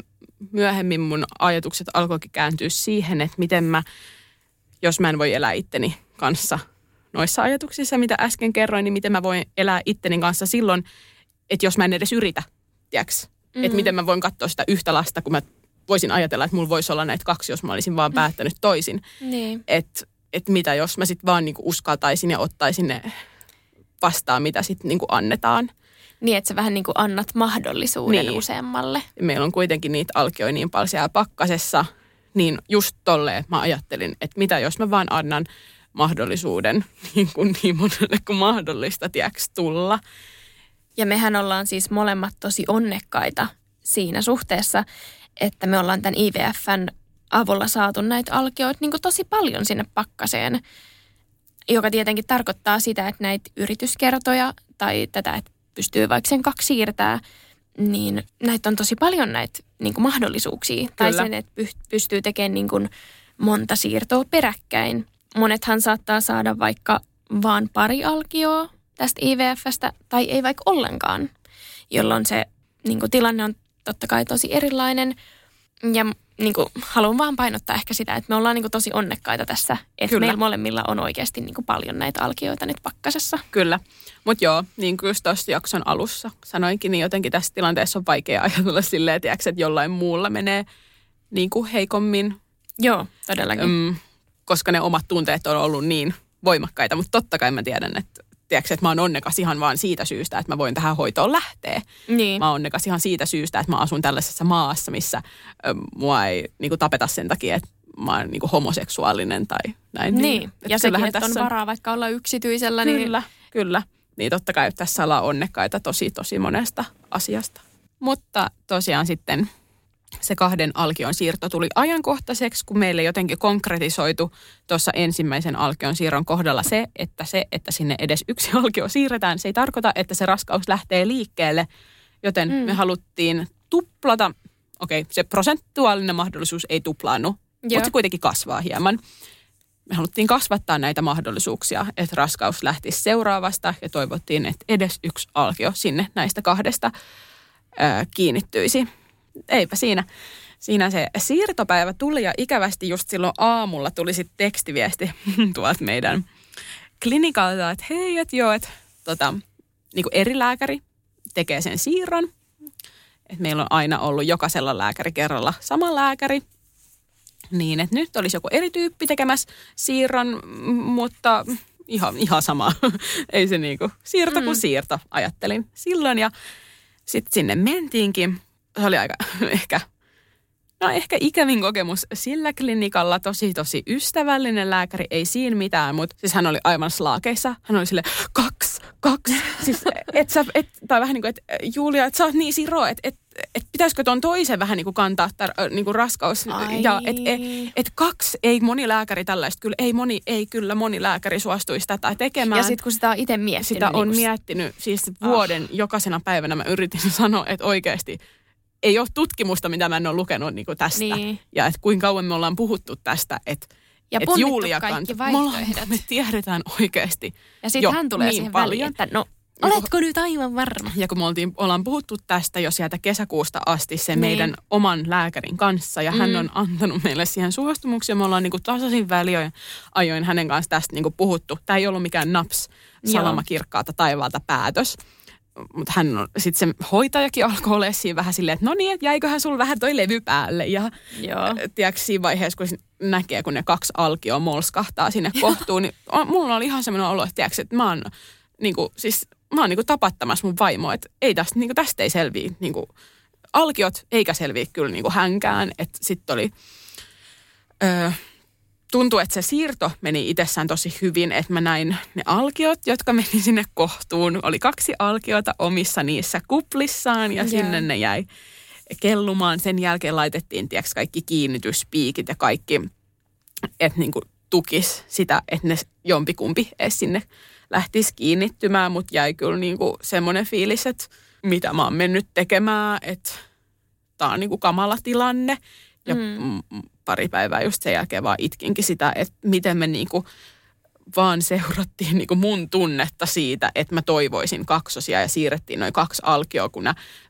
myöhemmin mun ajatukset alkoikin kääntyä siihen, että miten mä, jos mä en voi elää itteni kanssa noissa ajatuksissa, mitä äsken kerroin, niin miten mä voin elää itteni kanssa silloin, että jos mä en edes yritä, tiedäks? Mm-hmm. Että miten mä voin katsoa sitä yhtä lasta, kun mä voisin ajatella, että mulla voisi olla näitä kaksi, jos mä olisin vaan päättänyt toisin. Niin. Että et mitä jos mä sitten vaan niinku uskaltaisin ja ottaisin ne vastaan, mitä sitten niinku annetaan. Niin, että sä vähän niin kuin annat mahdollisuuden Niin. useammalle. Meillä on kuitenkin niitä alkioja niin paljon siellä pakkasessa, niin just tolleen mä ajattelin, että mitä jos mä vaan annan mahdollisuuden *laughs* niin, kuin niin monelle kuin mahdollista, tiedäks, tulla. Ja mehän ollaan siis molemmat tosi onnekkaita siinä suhteessa, että me ollaan tämän IVFn avulla saatu näitä alkioita niin tosi paljon sinne pakkaseen. Joka tietenkin tarkoittaa sitä, että näitä yrityskertoja tai tätä, että pystyy vaikka sen kaksi siirtää, niin näitä on tosi paljon näitä niin mahdollisuuksia. Tai Kyllä. sen, että py- pystyy tekemään niin kuin monta siirtoa peräkkäin. Monethan saattaa saada vaikka vaan pari alkioa tästä IVFstä tai ei vaikka ollenkaan, jolloin se niin kuin, tilanne on totta kai tosi erilainen. Ja niin kuin, haluan vaan painottaa ehkä sitä, että me ollaan niin kuin, tosi onnekkaita tässä, että Kyllä. meillä molemmilla on oikeasti niin kuin, paljon näitä alkioita nyt pakkasessa. Kyllä. Mutta joo, niin kuin just tuossa jakson alussa sanoinkin, niin jotenkin tässä tilanteessa on vaikea ajatella silleen, tiiäks, että jollain muulla menee niin kuin heikommin, Joo, todellakin. Mm. mm, koska ne omat tunteet on ollut niin voimakkaita. Mutta totta kai mä tiedän, että, tiiäks, että mä oon onnekas ihan vaan siitä syystä, että mä voin tähän hoitoon lähteä. Niin. Mä oon onnekas ihan siitä syystä, että mä asun tällaisessa maassa, missä ö, mua ei niin kuin, tapeta sen takia, että mä oon niin kuin, homoseksuaalinen tai näin. Niin, että ja sekin, että on tässä varaa vaikka olla yksityisellä, niin Kyllä, kyllä. Niin totta kai tässä ollaan onnekkaita tosi, tosi monesta asiasta. Mutta tosiaan sitten se kahden alkion siirto tuli ajankohtaiseksi, kun meille jotenkin konkretisoitu tuossa ensimmäisen alkion siirron kohdalla se, että se, että sinne edes yksi *laughs* alkio siirretään, se ei tarkoita, että se raskaus lähtee liikkeelle, joten mm. me haluttiin tuplata, okei, okay, se prosentuaalinen mahdollisuus ei tuplaannu, Joo. mutta se kuitenkin kasvaa hieman me haluttiin kasvattaa näitä mahdollisuuksia, että raskaus lähtisi seuraavasta ja toivottiin, että edes yksi alkio sinne näistä kahdesta ää, kiinnittyisi. Eipä siinä. Siinä se siirtopäivä tuli ja ikävästi just silloin aamulla tuli sitten tekstiviesti *laughs* tuolta meidän klinikalta, että hei, että joo, että tota, niin eri lääkäri tekee sen siirron. Et meillä on aina ollut jokaisella lääkärikerralla sama lääkäri, niin, että nyt olisi joku eri tyyppi tekemässä siirron, mutta ihan, ihan sama. *laughs* Ei se niinku siirto kuin siirto, ajattelin silloin. Ja sitten sinne mentiinkin. Se oli aika *laughs* ehkä, no ehkä ikävin kokemus sillä klinikalla. Tosi, tosi ystävällinen lääkäri, ei siinä mitään, mutta siis hän oli aivan slaakeissa. Hän oli sille kaksi, kaksi. Siis, et sä, et, tai vähän niin kuin, että Julia, että sä oot niin siro, että et, et pitäisikö tuon toisen vähän niin kuin kantaa tar, niin kuin raskaus. Ai. Ja et, et, et kaksi, ei moni lääkäri tällaista, kyllä ei moni, ei kyllä moni lääkäri suostuisi tätä tekemään. Ja sitten kun sitä on itse miettinyt. Sitä on niin miettinyt, siis vuoden jokaisena päivänä mä yritin *laughs* sanoa, että oikeasti ei ole tutkimusta, mitä mä en ole lukenut niin kuin tästä. Niin. Ja että kuinka kauan me ollaan puhuttu tästä, että Ja et Julia kaikki kant- me, ollaan- me tiedetään oikeasti. Ja sitten hän tulee niin siihen paljon. väliin, että no, oletko nyt aivan varma? Ja kun me oltiin, ollaan puhuttu tästä jo sieltä kesäkuusta asti sen Niin. meidän oman lääkärin kanssa ja mm. hän on antanut meille siihen suostumuksia. Me ollaan niinku tasaisin välioin ajoin hänen kanssa tästä niinku puhuttu. Tämä ei ollut mikään naps Joo. salamakirkkaalta taivaalta päätös. Mutta hän on, sitten se hoitajakin alkoi olla siinä vähän silleen, että no niin, että jäiköhän sulla vähän toi levy päälle. Ja Joo. tiedätkö, siinä vaiheessa, kun näkee, kun ne kaksi alkioa molskahtaa sinne kohtuun, niin on, mulla oli ihan semmoinen olo, että, tiedätkö, että mä oon, niin kuin, siis, mä oon niin kuin tapattamassa mun vaimoa, että ei tästä, niin kuin, tästä ei selviä niin kuin, alkiot, eikä selviä kyllä niin kuin hänkään. Että sitten oli, öö, tuntui, että se siirto meni itsessään tosi hyvin, että mä näin ne alkiot, jotka meni sinne kohtuun. Oli kaksi alkiota omissa niissä kuplissaan ja Joo. sinne ne jäi kellumaan. Sen jälkeen laitettiin tiiäks, kaikki kiinnityspiikit ja kaikki, että niinku tukis sitä, että ne jompikumpi edes sinne lähtisi kiinnittymään, mutta jäi kyllä niinku semmoinen fiilis, että mitä mä oon mennyt tekemään, että tämä on niinku kamala tilanne. Ja mm. Pari päivää just sen jälkeen vaan itkinkin sitä, että miten me niinku vaan seurattiin niinku mun tunnetta siitä, että mä toivoisin kaksosia ja siirrettiin noin kaksi alkioa, kun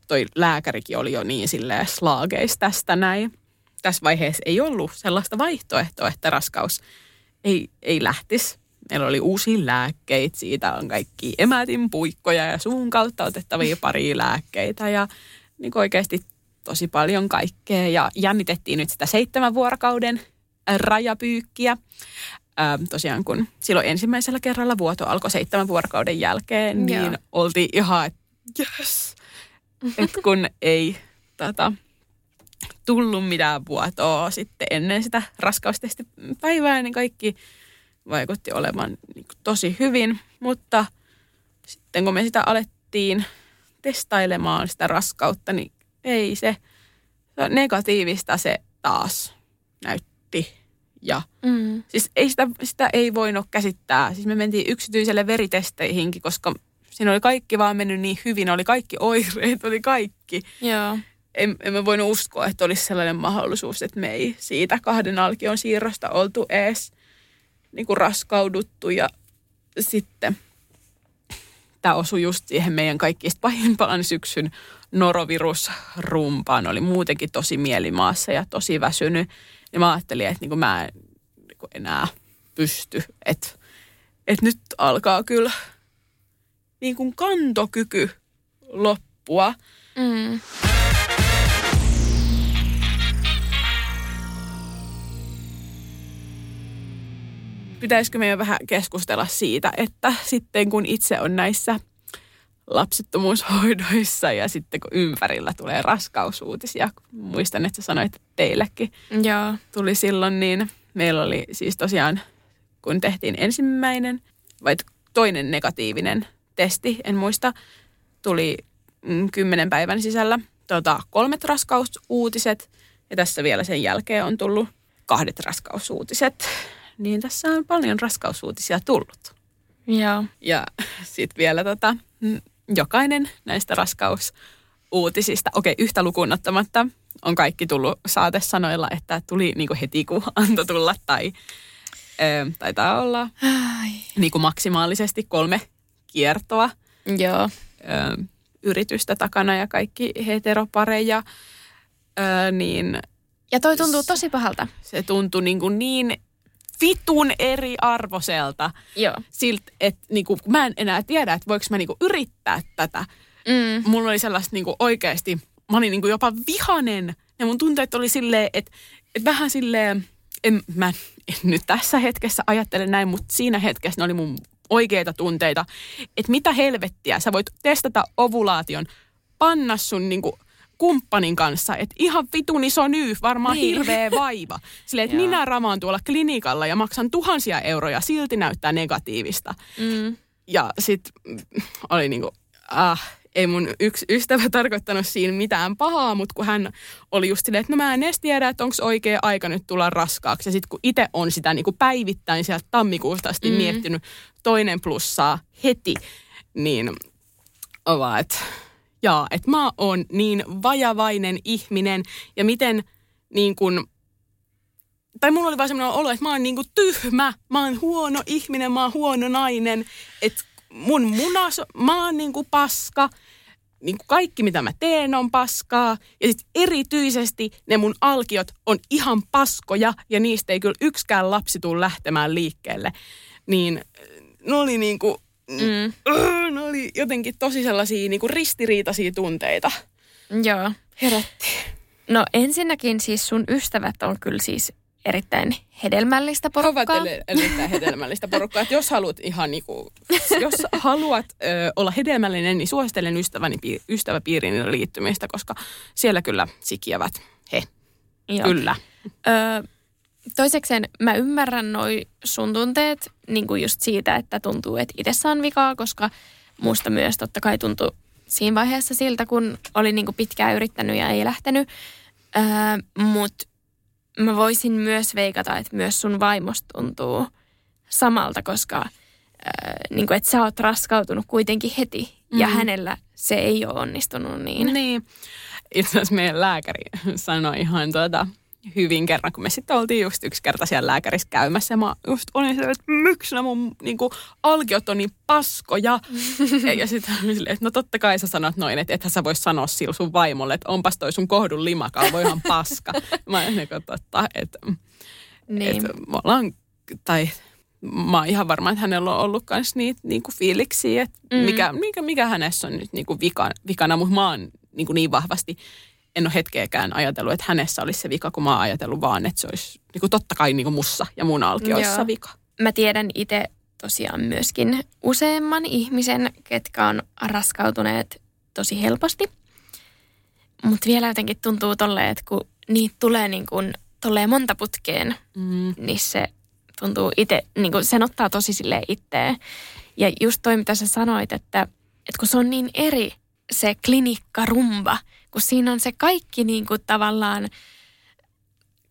toi lääkärikin oli jo niin silleen slaageis tästä näin. Tässä vaiheessa ei ollut sellaista vaihtoehtoa, että raskaus ei, ei lähtisi. Meillä oli uusia lääkkeitä, siitä on kaikki emätin puikkoja ja suun kautta otettavia pari lääkkeitä ja niin oikeasti tosi paljon kaikkea. Ja jännitettiin nyt sitä seitsemän vuorokauden rajapyykkiä. Ähm, tosiaan kun silloin ensimmäisellä kerralla vuoto alkoi seitsemän vuorokauden jälkeen, niin Joo. oltiin ihan, että yes. että *laughs* kun ei tota, tullut mitään vuotoa sitten ennen sitä raskaustestipäivää, niin kaikki vaikutti olevan niin kuin tosi hyvin. Mutta sitten kun me sitä alettiin testailemaan sitä raskautta, niin ei se, se negatiivista se taas näytti. Ja Mm. siis ei sitä, sitä ei voinut käsittää. Siis me mentiin yksityiselle veritesteihinkin, koska siinä oli kaikki vaan mennyt niin hyvin. Oli kaikki oireet, oli kaikki Joo. en, en mä voinut uskoa, että olisi sellainen mahdollisuus, että me ei siitä kahden alkion siirrosta oltu ees niin kuin raskauduttu. Ja sitten tämä osui just siihen meidän kaikista pahimpaan syksyn norovirusrumpaan. Oli muutenkin tosi mielimaassa ja tosi väsynyt. Ja mä ajattelin, että niin kuin mä en niin kuin enää pysty. Että, että nyt alkaa kyllä niin kuin kantokyky loppua. Mm. pitäisikö meidän vähän keskustella siitä, että sitten kun itse on näissä lapsettomuushoidoissa ja sitten kun ympärillä tulee raskausuutisia, muistan, että sä sanoit, että teillekin Joo. tuli silloin, niin meillä oli siis tosiaan, kun tehtiin ensimmäinen vai toinen negatiivinen testi, en muista, tuli mm, kymmenen päivän sisällä tota, kolmet raskausuutiset ja tässä vielä sen jälkeen on tullut kahdet raskausuutiset. Niin tässä on paljon raskausuutisia tullut. Joo. Ja sitten vielä tota, mm, jokainen näistä raskausuutisista, okei yhtä lukuun ottamatta, on kaikki tullut saatesanoilla, että tuli niinku heti kun *laughs* antoi tulla tai ö, taitaa olla Ai. niinku maksimaalisesti kolme kiertoa Joo. ö, yritystä takana ja kaikki heteropareja, ö, niin Ja toi tuntuu tosi pahalta. se tuntui niin, kuin niin vitun eriarvoiselta Joo. siltä, että niinku, mä en enää tiedä, että voiko mä niinku yrittää tätä. Mm. Mulla oli sellaista niinku oikeasti, mä olin niinku jopa vihanen. Ja mun tunteet oli silleen, että, että vähän silleen, en, mä en nyt tässä hetkessä ajattele näin, mutta siinä hetkessä ne oli mun oikeita tunteita. Että mitä helvettiä, sä voit testata ovulaation, panna sun niinku kumppanin kanssa, että ihan vitun iso nyy, varmaan Niin. hirveä vaiva. Silleen, että minä ramaan tuolla klinikalla ja maksan tuhansia euroja, silti näyttää negatiivista. Mm. Ja sitten oli niinku, ah, ei mun yksi ystävä tarkoittanut siinä mitään pahaa, mutta kun hän oli just silleen, että no mä en edes tiedä, että onko oikea aika nyt tulla raskaaksi. Ja sitten kun itse on sitä niinku päivittäin sieltä tammikuusta asti mm. miettinyt toinen plussaa heti, niin että jaa, että mä oon niin vajavainen ihminen ja miten niin kuin tai mulla oli vaan semmoinen olo, että mä oon niinku tyhmä, mä oon huono ihminen, mä oon huono nainen, että mun munas, mä oon niinku paska, niinku kaikki mitä mä teen on paskaa. Ja sitten erityisesti ne mun alkiot on ihan paskoja ja niistä ei kyllä yksikään lapsi tule lähtemään liikkeelle. Niin ne oli niinku, Mm. ne oli jotenkin tosi sellaisia niinku ristiriitaisia tunteita. Joo. Herätti. No ensinnäkin siis sun ystävät on kyllä siis erittäin hedelmällistä He ovat porukkaa. ele- erittäin hedelmällistä porukkaa. Että jos haluat ihan niinku, jos haluat ö, olla hedelmällinen, niin suosittelen ystäväni, pi- ystäväpiirin liittymistä, koska siellä kyllä sikiävät he. Joo. Kyllä. Öö, toisekseen mä ymmärrän noi sun tunteet niin kuin just siitä, että tuntuu, että itsessä on vikaa, koska musta myös totta kai tuntui siinä vaiheessa siltä, kun oli niin kuin pitkään yrittänyt ja ei lähtenyt. Öö, Mutta mä voisin myös veikata, että myös sun vaimosta tuntuu samalta, koska öö, niin kuin, että sä oot raskautunut kuitenkin heti ja Mhm. hänellä se ei ole onnistunut niin. Niin. Itse asiassa meidän lääkäri sanoi ihan tuota, hyvin kerran, kun me sitten oltiin just yksi kerta siellä lääkärissä käymässä. Ja mä just olin siellä, että miksi nämä mun niin kuin, alkiot on niin paskoja. *laughs* ja, ja sitten että no totta kai sä sanot noin, että ethän sä vois sanoa sillä sun vaimolle, että onpas toi sun kohdun limakalvo ihan paska. *laughs* mä olin niin kuin, totta, että, Niin. että me ollaan, tai mä oon ihan varma, että hänellä on ollut myös niitä niinku fiiliksiä, että Mm. mikä, mikä, mikä hänessä on nyt niinku vika, vikana, mutta mä oon niinku niin vahvasti, en ole hetkeäkään ajatellut, että hänessä olisi se vika, kun mä oon ajatellut vaan, että se olisi niinku totta kai niinku mussa ja mun alkioissa Joo. vika. Mä tiedän itse tosiaan myöskin useamman ihmisen, ketkä on raskautuneet tosi helposti. Mutta vielä jotenkin tuntuu tolleen, että kun niitä tulee niin kuin tolleen monta putkeen, Mm. niin se tuntuu itse, niin kuin sen ottaa tosi silleen itteen. Ja just toi, mitä sä sanoit, että, että kun se on niin eri se klinikkarumba, kun siinä on se kaikki niin kuin tavallaan,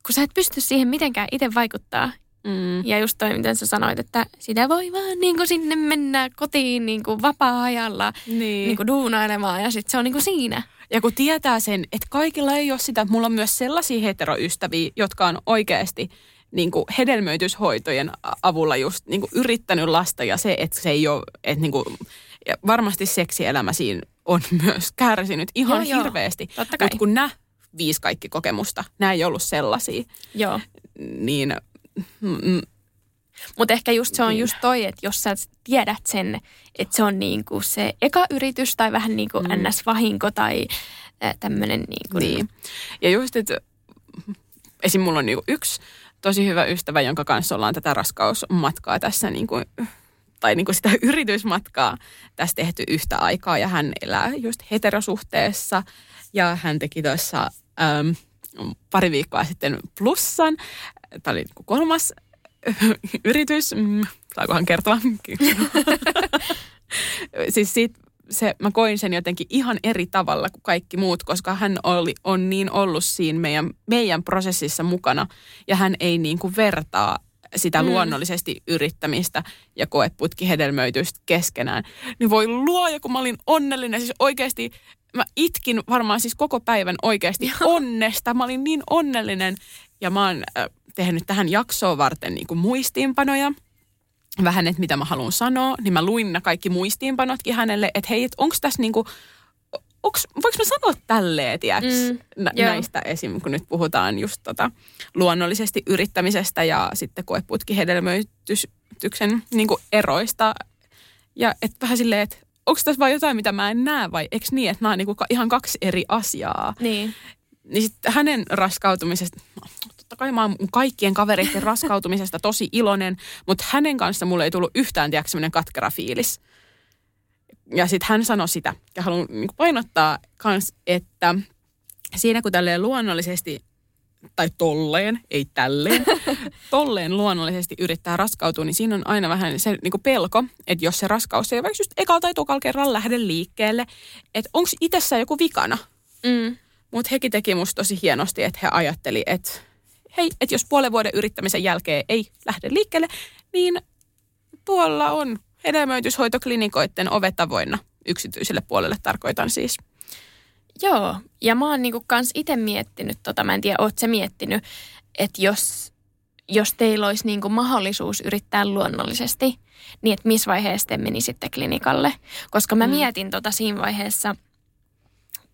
kun sä et pysty siihen mitenkään itse vaikuttaa. Mm. Ja just toi, miten sä sanoit, että sitä voi vaan niin kuin sinne mennä kotiin niin kuin vapaa-ajalla Niin. niin kuin duunailemaan ja sitten se on niin kuin siinä. Ja kun tietää sen, että kaikilla ei ole sitä, että mulla on myös sellaisia heteroystäviä, jotka on oikeasti niin kuin hedelmöityshoitojen avulla just niin kuin yrittänyt lasta ja se, että se ei ole, että niin kuin, ja varmasti seksielämä siinä on *laughs* myös kärsinyt ihan Joo, hirveästi. Mutta kun nämä viisi kaikki kokemusta, nämä ei ollut sellaisia, Joo. niin mm, Mutta ehkä just se on Niin. just toi, että jos sä tiedät sen, että se on niinku se eka yritys tai vähän niin kuin Mm. NS-vahinko tai tämmöinen niin kuin, Niin. Ja just, että esim. mulla on niinku yksi tosi hyvä ystävä, jonka kanssa ollaan tätä raskausmatkaa tässä niinku, tai niinku sitä *laughs* yritysmatkaa tässä tehty yhtä aikaa. Ja hän elää just heterosuhteessa ja hän teki tuossa äm, pari viikkoa sitten plussan. Tämä oli niinku kolmas *laughs* yritys. Mm, Saakohan kertoa? *laughs* siis siitä, se, mä koin sen jotenkin ihan eri tavalla kuin kaikki muut, koska hän oli, on niin ollut siinä meidän, meidän prosessissa mukana ja hän ei niin kuin vertaa sitä mm. luonnollisesti yrittämistä ja koeputkihedelmöitystä keskenään. Niin voi luoja, kun mä olin onnellinen. Siis oikeasti mä itkin varmaan siis koko päivän oikeasti onnesta. Mä olin niin onnellinen ja mä oon äh, tehnyt tähän jaksoon varten niin kuin muistiinpanoja vähän, että mitä mä haluan sanoa, niin mä luin nämä kaikki muistiinpanotkin hänelle, että hei, et onko tässä niinku, onks, voiko mä sanoa tälleen, tiiäks, Mm, nä- joo. näistä esim. kun nyt puhutaan just tota, luonnollisesti yrittämisestä ja sitten koeputkihedelmöityksen niinku eroista. Ja et vähän silleen, että onko tässä vaan jotain, mitä mä en näe vai eikö niin, että nämä on niinku ka- ihan kaksi eri asiaa. Niin. Niin sitten hänen raskautumisesta, totta kai mä oon kaikkien kavereiden raskautumisesta tosi iloinen, mutta hänen kanssa mulle ei tullut yhtään, semmoinen katkera fiilis. Ja sitten hän sanoi sitä, ja haluan niin painottaa kans, että siinä kun tälleen luonnollisesti, tai tolleen, ei tälleen, *laughs* tolleen luonnollisesti yrittää raskautua, niin siinä on aina vähän se niin pelko, että jos se raskaus ei vaikka just ekalla tai tokalla kerralla lähde liikkeelle, että onko itsessään joku vikana. Mm. Mutta hekin teki musta tosi hienosti, että he ajatteli, että hei, että jos puolen vuoden yrittämisen jälkeen ei lähde liikkeelle, niin tuolla on hedelmöityshoitoklinikoiden ovet avoinna yksityiselle puolelle tarkoitan siis. Joo, ja mä oon niinku kans itse miettinyt tota, mä en tiedä, oot sä miettinyt, että jos, jos teillä olisi niinku mahdollisuus yrittää luonnollisesti, niin että missä vaiheessa te menisitte klinikalle. Koska mä Mm. mm. mietin tota siinä vaiheessa,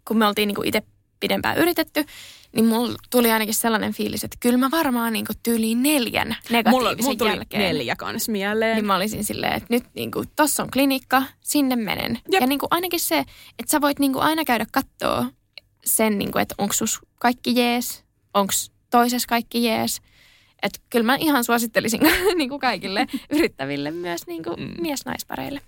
kun me oltiin niinku itse pidempään yritetty, niin mulla tuli ainakin sellainen fiilis, että kyllä mä varmaan niinku tyyliin neljän negatiivisen Mulla, mulla tuli jälkeen. neljä kans mieleen. Niin mä olisin silleen, että nyt niinku, tossa on klinikka, sinne menen. Jep. Ja niinku ainakin se, että sä voit niinku aina käydä kattoo sen, niinku, että onko sus kaikki jees, onko toisessa kaikki jees. Että kyllä mä ihan suosittelisin *laughs* niinku kaikille yrittäville myös niinku Mm. mm. mies-naispareille.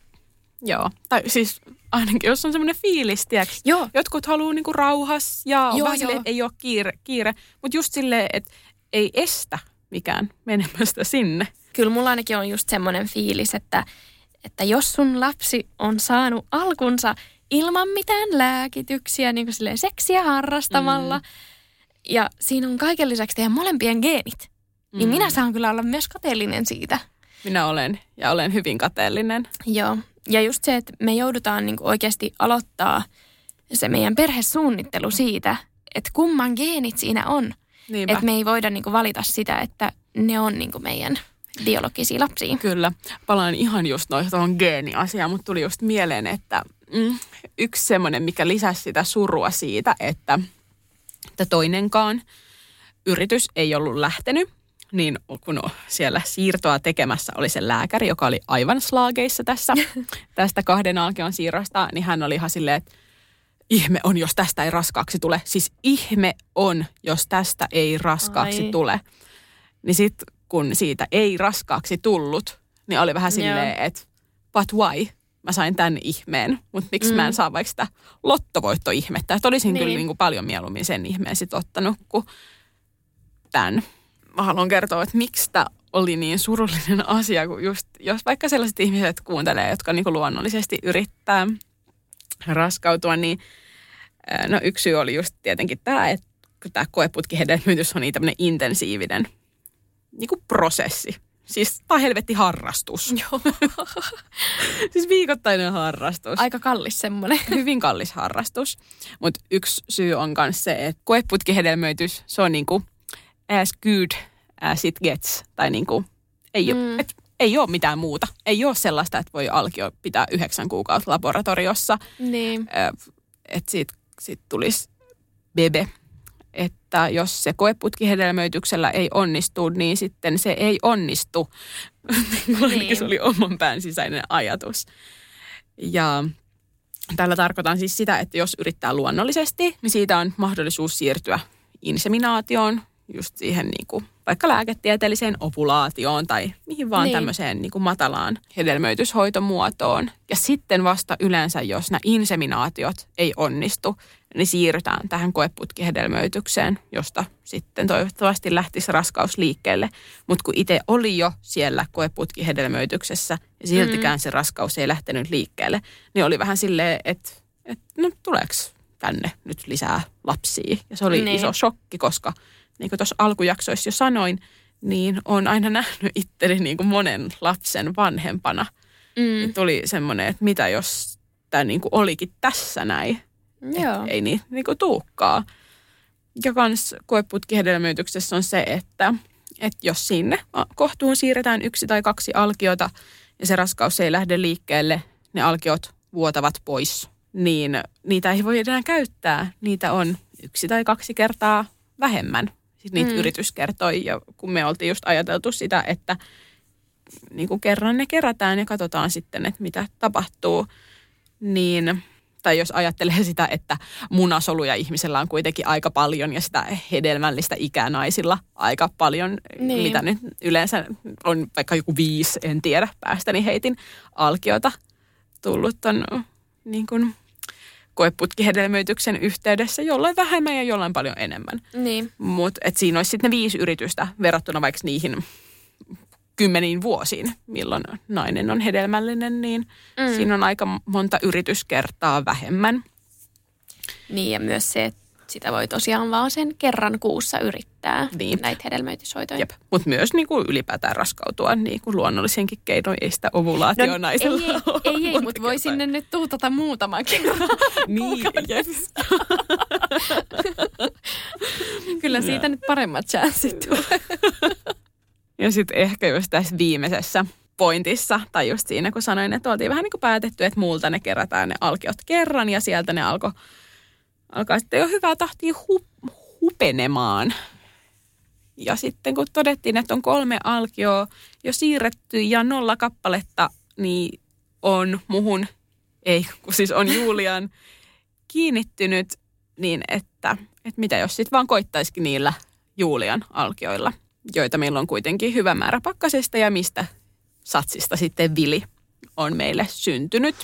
Joo, tai siis ainakin jos on semmoinen fiilis, tiedätkö, Joo. jotkut haluaa niinku rauhas ja Joo, vähän joo. että ei ole kiire, kiire. mutta just silleen, että ei estä mikään menemästä sinne. Kyllä mulla ainakin on just semmoinen fiilis, että, että jos sun lapsi on saanut alkunsa ilman mitään lääkityksiä, niin kuin silleen seksiä harrastamalla, mm. ja siinä on kaiken lisäksi teidän molempien geenit, mm. niin minä saan kyllä olla myös kateellinen siitä. Minä olen, ja olen hyvin kateellinen. Joo, ja just se, että me joudutaan niin oikeasti aloittaa se meidän perhesuunnittelu siitä, että kumman geenit siinä on. Niinpä. Että me ei voida niin valita sitä, että ne on niin meidän biologisia lapsia. Kyllä. Palaan ihan just noin tuohon geeniasiaan, mutta tuli just mieleen, että mm, yksi semmoinen, mikä lisäsi sitä surua siitä, että, että toinenkaan yritys ei ollut lähtenyt, niin kun siellä siirtoa tekemässä oli se lääkäri, joka oli aivan slaageissa tässä, *laughs* tästä kahden alkeon siirrosta, niin hän oli ihan silleen, että ihme on, jos tästä ei raskaaksi tule. Siis ihme on, jos tästä ei raskaaksi Ai. tule. Niin sitten kun siitä ei raskaaksi tullut, niin oli vähän silleen, että but why? Mä sain tämän ihmeen, mutta miksi mm. mä en mm. saa vaikka sitä lottovoittoihmettä. Että olisin niin. kyllä niin kuin paljon mieluummin sen ihmeen sit ottanut kuin tämän. Mä haluan kertoa, että miksi tämä oli niin surullinen *laughs* asia, kun just, jos vaikka sellaiset ihmiset kuuntelee, jotka niin kuin luonnollisesti yrittää raskautua, niin no yksi syy oli just tietenkin tämä, että tämä koeputkihedelmöitys on niin tämmöinen intensiivinen niin kuin prosessi. Siis tämä helvetti harrastus. Joo. *laughs* siis viikoittainen harrastus. Aika kallis semmoinen. *laughs* Hyvin kallis harrastus. Mutta yksi syy on myös se, että koeputkihedelmöitys, se on niinku as good as it gets. Tai niinku, ei, mm. ole, et, ei ole mitään muuta. Ei ole sellaista, että voi alkio pitää yhdeksän kuukautta laboratoriossa. Niin. Että siitä sit tulisi bebe että jos se koeputkihedelmöityksellä ei onnistu, niin sitten se ei onnistu. *laughs* niin. se oli oman pään sisäinen ajatus. Ja tällä tarkoitan siis sitä, että jos yrittää luonnollisesti, niin siitä on mahdollisuus siirtyä inseminaatioon, just siihen niin kuin vaikka lääketieteelliseen ovulaatioon tai mihin vaan niin. tämmöiseen niin kuin matalaan hedelmöityshoitomuotoon. Ja sitten vasta yleensä, jos nämä inseminaatiot ei onnistu, niin siirrytään tähän koeputkihedelmöitykseen, josta sitten toivottavasti lähtisi raskaus liikkeelle. Mutta kun itse oli jo siellä koeputkihedelmöityksessä ja siltikään mm. se raskaus ei lähtenyt liikkeelle, niin oli vähän silleen, että, että no tuleeko tänne nyt lisää lapsia. Ja se oli niin. iso shokki, koska niin kuin tuossa alkujaksoissa jo sanoin, niin on aina *laughs* nähnyt itteni niin kuin monen lapsen vanhempana. Mm. tuli semmoinen, että mitä jos tämä niin kuin olikin tässä näin. Joo. ei niin, niin kuin tuukkaa. Ja kans koeputkihedelmöityksessä on se, että, että jos sinne kohtuun siirretään yksi tai kaksi alkiota ja se raskaus ei lähde liikkeelle, ne alkiot vuotavat pois, niin niitä ei voi enää käyttää. Niitä on yksi tai kaksi kertaa vähemmän. Sitten niitä mm. yritys kertoi ja kun me oltiin just ajateltu sitä, että niin kuin kerran ne kerätään ja katsotaan sitten, että mitä tapahtuu, niin tai jos ajattelee *laughs* sitä, että munasoluja ihmisellä on kuitenkin aika paljon ja sitä hedelmällistä ikää naisilla aika paljon, niin. mitä nyt yleensä on vaikka joku viisi, en tiedä, päästäni heitin alkiota tullut on niin kuin koeputkihedelmöityksen yhteydessä jollain vähemmän ja jollain paljon enemmän. Niin. Mutta siinä olisi sitten ne viisi yritystä verrattuna vaikka niihin kymmeniin vuosiin, milloin nainen on hedelmällinen, niin mm. siinä on aika monta yrityskertaa vähemmän. Niin ja myös se, että sitä voi tosiaan vaan sen kerran kuussa yrittää niin. näitä hedelmöityshoitoja. Mutta myös niin kuin ylipäätään raskautua niin kuin luonnollisenkin keinoin, ei sitä ovulaatio no, naisella Ei, ei, ei, ei mutta voi sinne nyt tuutata muutaman kerran *laughs* Niin, Kyllä siitä no. nyt paremmat chanssit tulee. Ja sitten ehkä just tässä viimeisessä pointissa, tai just siinä kun sanoin, että oltiin vähän niin kuin päätetty, että muulta ne kerätään ne alkiot kerran, ja sieltä ne alkoi alkaa sitten jo hyvää tahtia hu, hupenemaan. Ja sitten kun todettiin, että on kolme alkioa jo siirretty ja nolla kappaletta, niin on muhun, ei kun siis on Julian kiinnittynyt, niin että, että mitä jos sitten vaan koittaisikin niillä Julian alkioilla joita meillä on kuitenkin hyvä määrä pakkasesta ja mistä satsista sitten vili on meille syntynyt.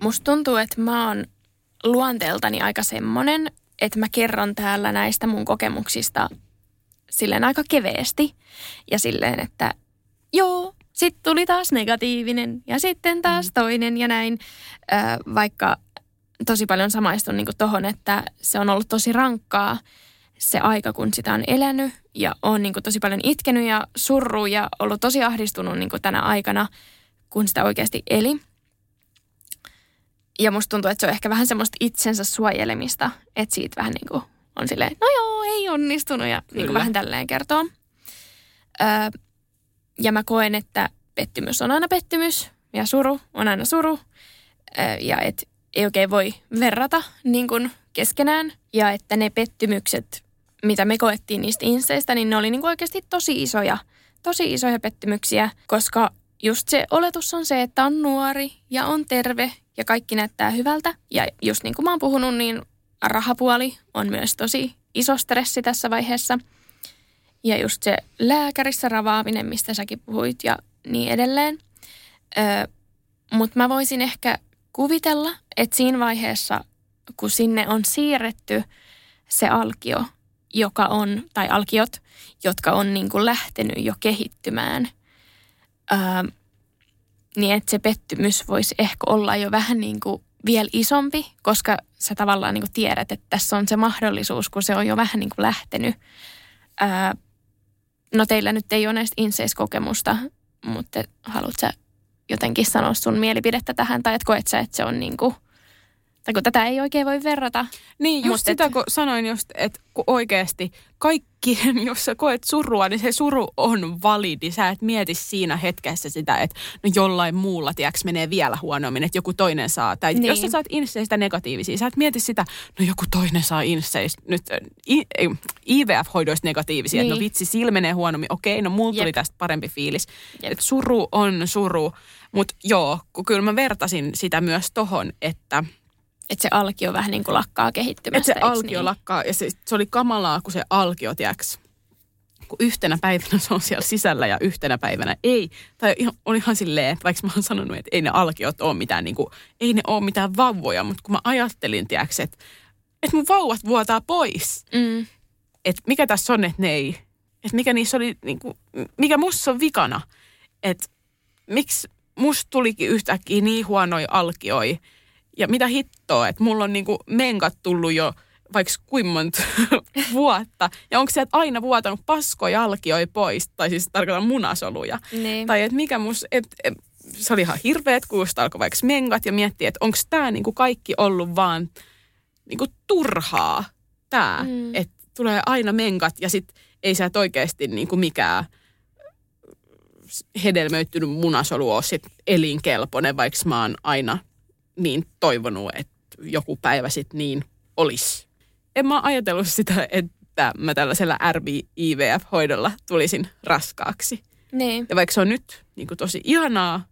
Musta tuntuu, että mä oon luonteeltani aika semmonen, että mä kerron täällä näistä mun kokemuksista silleen aika keveesti. Ja silleen, että joo, sitten tuli taas negatiivinen ja sitten taas Mm. toinen ja näin. Ö, vaikka tosi paljon samaistun niin tuohon, että se on ollut tosi rankkaa se aika, kun sitä on elänyt ja on niin tosi paljon itkenyt ja surru ja ollut tosi ahdistunut niin tänä aikana, kun sitä oikeasti eli. Ja musta tuntuu, että se on ehkä vähän semmoista itsensä suojelemista, että siitä vähän niin kuin on silleen, no joo, ei onnistunut ja niin kuin vähän tälleen kertoo. Öö, ja mä koen, että pettymys on aina pettymys ja suru on aina suru. Öö, ja että ei oikein voi verrata niin kuin keskenään. Ja että ne pettymykset, mitä me koettiin niistä inseistä, niin ne oli niin kuin oikeasti tosi isoja, tosi isoja pettymyksiä, koska just se oletus on se, että on nuori ja on terve ja kaikki näyttää hyvältä. Ja just niin kuin mä oon puhunut, niin rahapuoli on myös tosi iso stressi tässä vaiheessa. Ja just se lääkärissä ravaaminen, mistä säkin puhuit ja niin edelleen. Mutta mä voisin ehkä kuvitella, että siinä vaiheessa, kun sinne on siirretty se alkio, joka on, tai alkiot, jotka on niin kuin lähtenyt jo kehittymään, niin että se pettymys voisi ehkä olla jo vähän niin kuin vielä isompi, koska sä tavallaan niin kuin tiedät, että tässä on se mahdollisuus, kun se on jo vähän niin kuin lähtenyt. Öö, no teillä nyt ei ole näistä inseiskokemusta, mutta haluatko jotenkin sanoa sun mielipidettä tähän, tai että koet sä, että se on niin kuin, tai kun tätä ei oikein voi verrata. Niin, just sitä, et- kun sanoin just, että kun oikeasti kaikki, *laughs* jos sä koet surua, niin se suru on validi. Sä et mieti siinä hetkessä sitä, että no jollain muulla, tiedätkö, menee vielä huonommin, että joku toinen saa. Tai Niin. jos sä saat inseistä negatiivisia, sä et mieti sitä, no joku toinen saa inseistä, nyt äh, I, ei, IVF-hoidoista negatiivisia, että no Niin. vitsi, sillä menee huonommin. Okei, no mulla tuli tästä parempi fiilis. Jep. Et suru on suru, mutta joo, kun kyllä mä vertasin sitä myös tohon, että – Että se alkio vähän niin kuin lakkaa kehittymästä. että se alkio niin? lakkaa ja se, se oli kamalaa, kun se alkio, tiedäks, kun yhtenä päivänä se on siellä sisällä ja yhtenä päivänä ei. Tai ihan, on ihan silleen, että vaikka mä oon sanonut, että ei ne alkiot ole mitään, niin kuin, ei ne ole mitään vauvoja, mutta kun mä ajattelin, tiedäks, että, että mun vauvat vuotaa pois. Mm, Että mikä tässä on, että ne ei, että mikä niissä oli, niin kuin, mikä musta on vikana. Että miksi musta tulikin yhtäkkiä niin huonoja alkioi ja mitä hittoa, että mulla on niinku menkat tullut jo vaikka kuinka monta *laughs* vuotta. Ja onko sieltä aina vuotanut paskoja alkioi pois, tai siis tarkoitan munasoluja. niin. Tai että mikä mus, et, et, se oli ihan hirveet, kun just alkoi vaikka mengat ja miettii, että onko tämä niinku kaikki ollut vaan niinku turhaa, tämä, Mm. mm. että tulee aina menkat ja sitten ei sä et oikeasti niinku mikään hedelmöittynyt munasolu ole sit elinkelpoinen, vaikka mä oon aina niin toivonut, että joku päivä sitten niin olisi. En mä ajatellut sitä, että mä tällaisella RB-IVF-hoidolla tulisin raskaaksi. niin. Ja vaikka se on nyt niin kuin tosi ihanaa,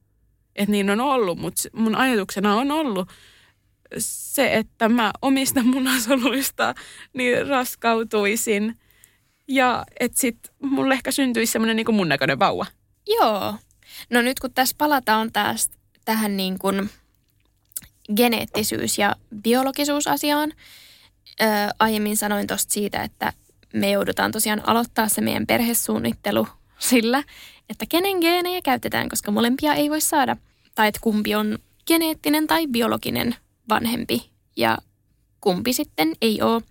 että niin on ollut, mutta mun ajatuksena on ollut se, että mä omista munasoluista niin raskautuisin. Ja että sitten mulle ehkä syntyisi semmoinen niin mun näköinen vauva. Joo. No nyt kun tässä palataan taas tähän niin kuin geneettisyys- ja biologisuusasiaan. Ö, aiemmin sanoin tuosta siitä, että me joudutaan tosiaan aloittaa se meidän perhesuunnittelu sillä, että kenen geenejä käytetään, koska molempia ei voi saada. Tai että kumpi on geneettinen tai biologinen vanhempi ja kumpi sitten ei ole.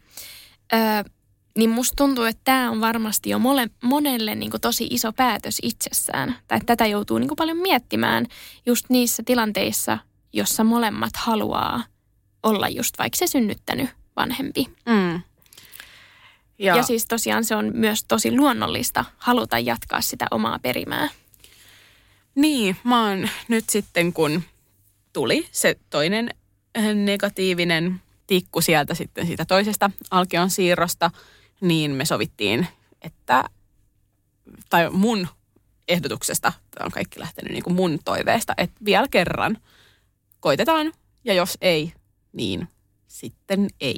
Ö, niin musta tuntuu, että tämä on varmasti jo mole, monelle niin kuin tosi iso päätös itsessään. Tai tätä joutuu niin kuin paljon miettimään just niissä tilanteissa, jossa molemmat haluaa olla just vaikka se synnyttänyt vanhempi. Mm. Ja, Ja, siis tosiaan se on myös tosi luonnollista haluta jatkaa sitä omaa perimää. Niin, mä oon nyt sitten, kun tuli se toinen äh, negatiivinen tikku sieltä sitten siitä toisesta alkion siirrosta, niin me sovittiin, että, tai mun ehdotuksesta, tämä on kaikki lähtenyt niin kuin mun toiveesta, että vielä kerran koitetaan, ja jos ei, niin sitten ei.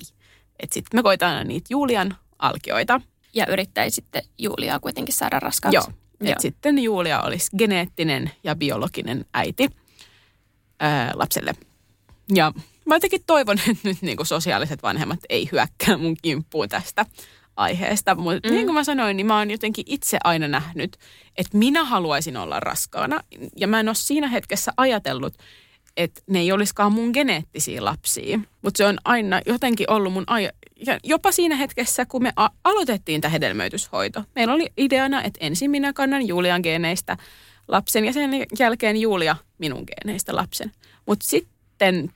Että sitten me koitetaan niitä Julian alkioita, Ja yrittäisitte Juliaa kuitenkin saada raskaaksi. Joo. Et sitten Julia olisi geneettinen ja biologinen äiti ää, lapselle. Ja mä jotenkin toivon, *laughs* että nyt niin kuin sosiaaliset vanhemmat ei hyökkää mun kimppuun tästä aiheesta. Mutta mm. niin kuin mä sanoin, niin mä oon jotenkin itse aina nähnyt, että minä haluaisin olla raskaana. Ja mä en ole siinä hetkessä ajatellut, että ne ei olisikaan mun geneettisiä lapsia. Mutta se on aina jotenkin ollut mun aja... Ja jopa siinä hetkessä, kun me a- aloitettiin tämä hedelmöityshoito, meillä oli ideana, että ensin minä kannan Julian geeneistä lapsen ja sen jälkeen Julia minun geeneistä lapsen. Mutta sitten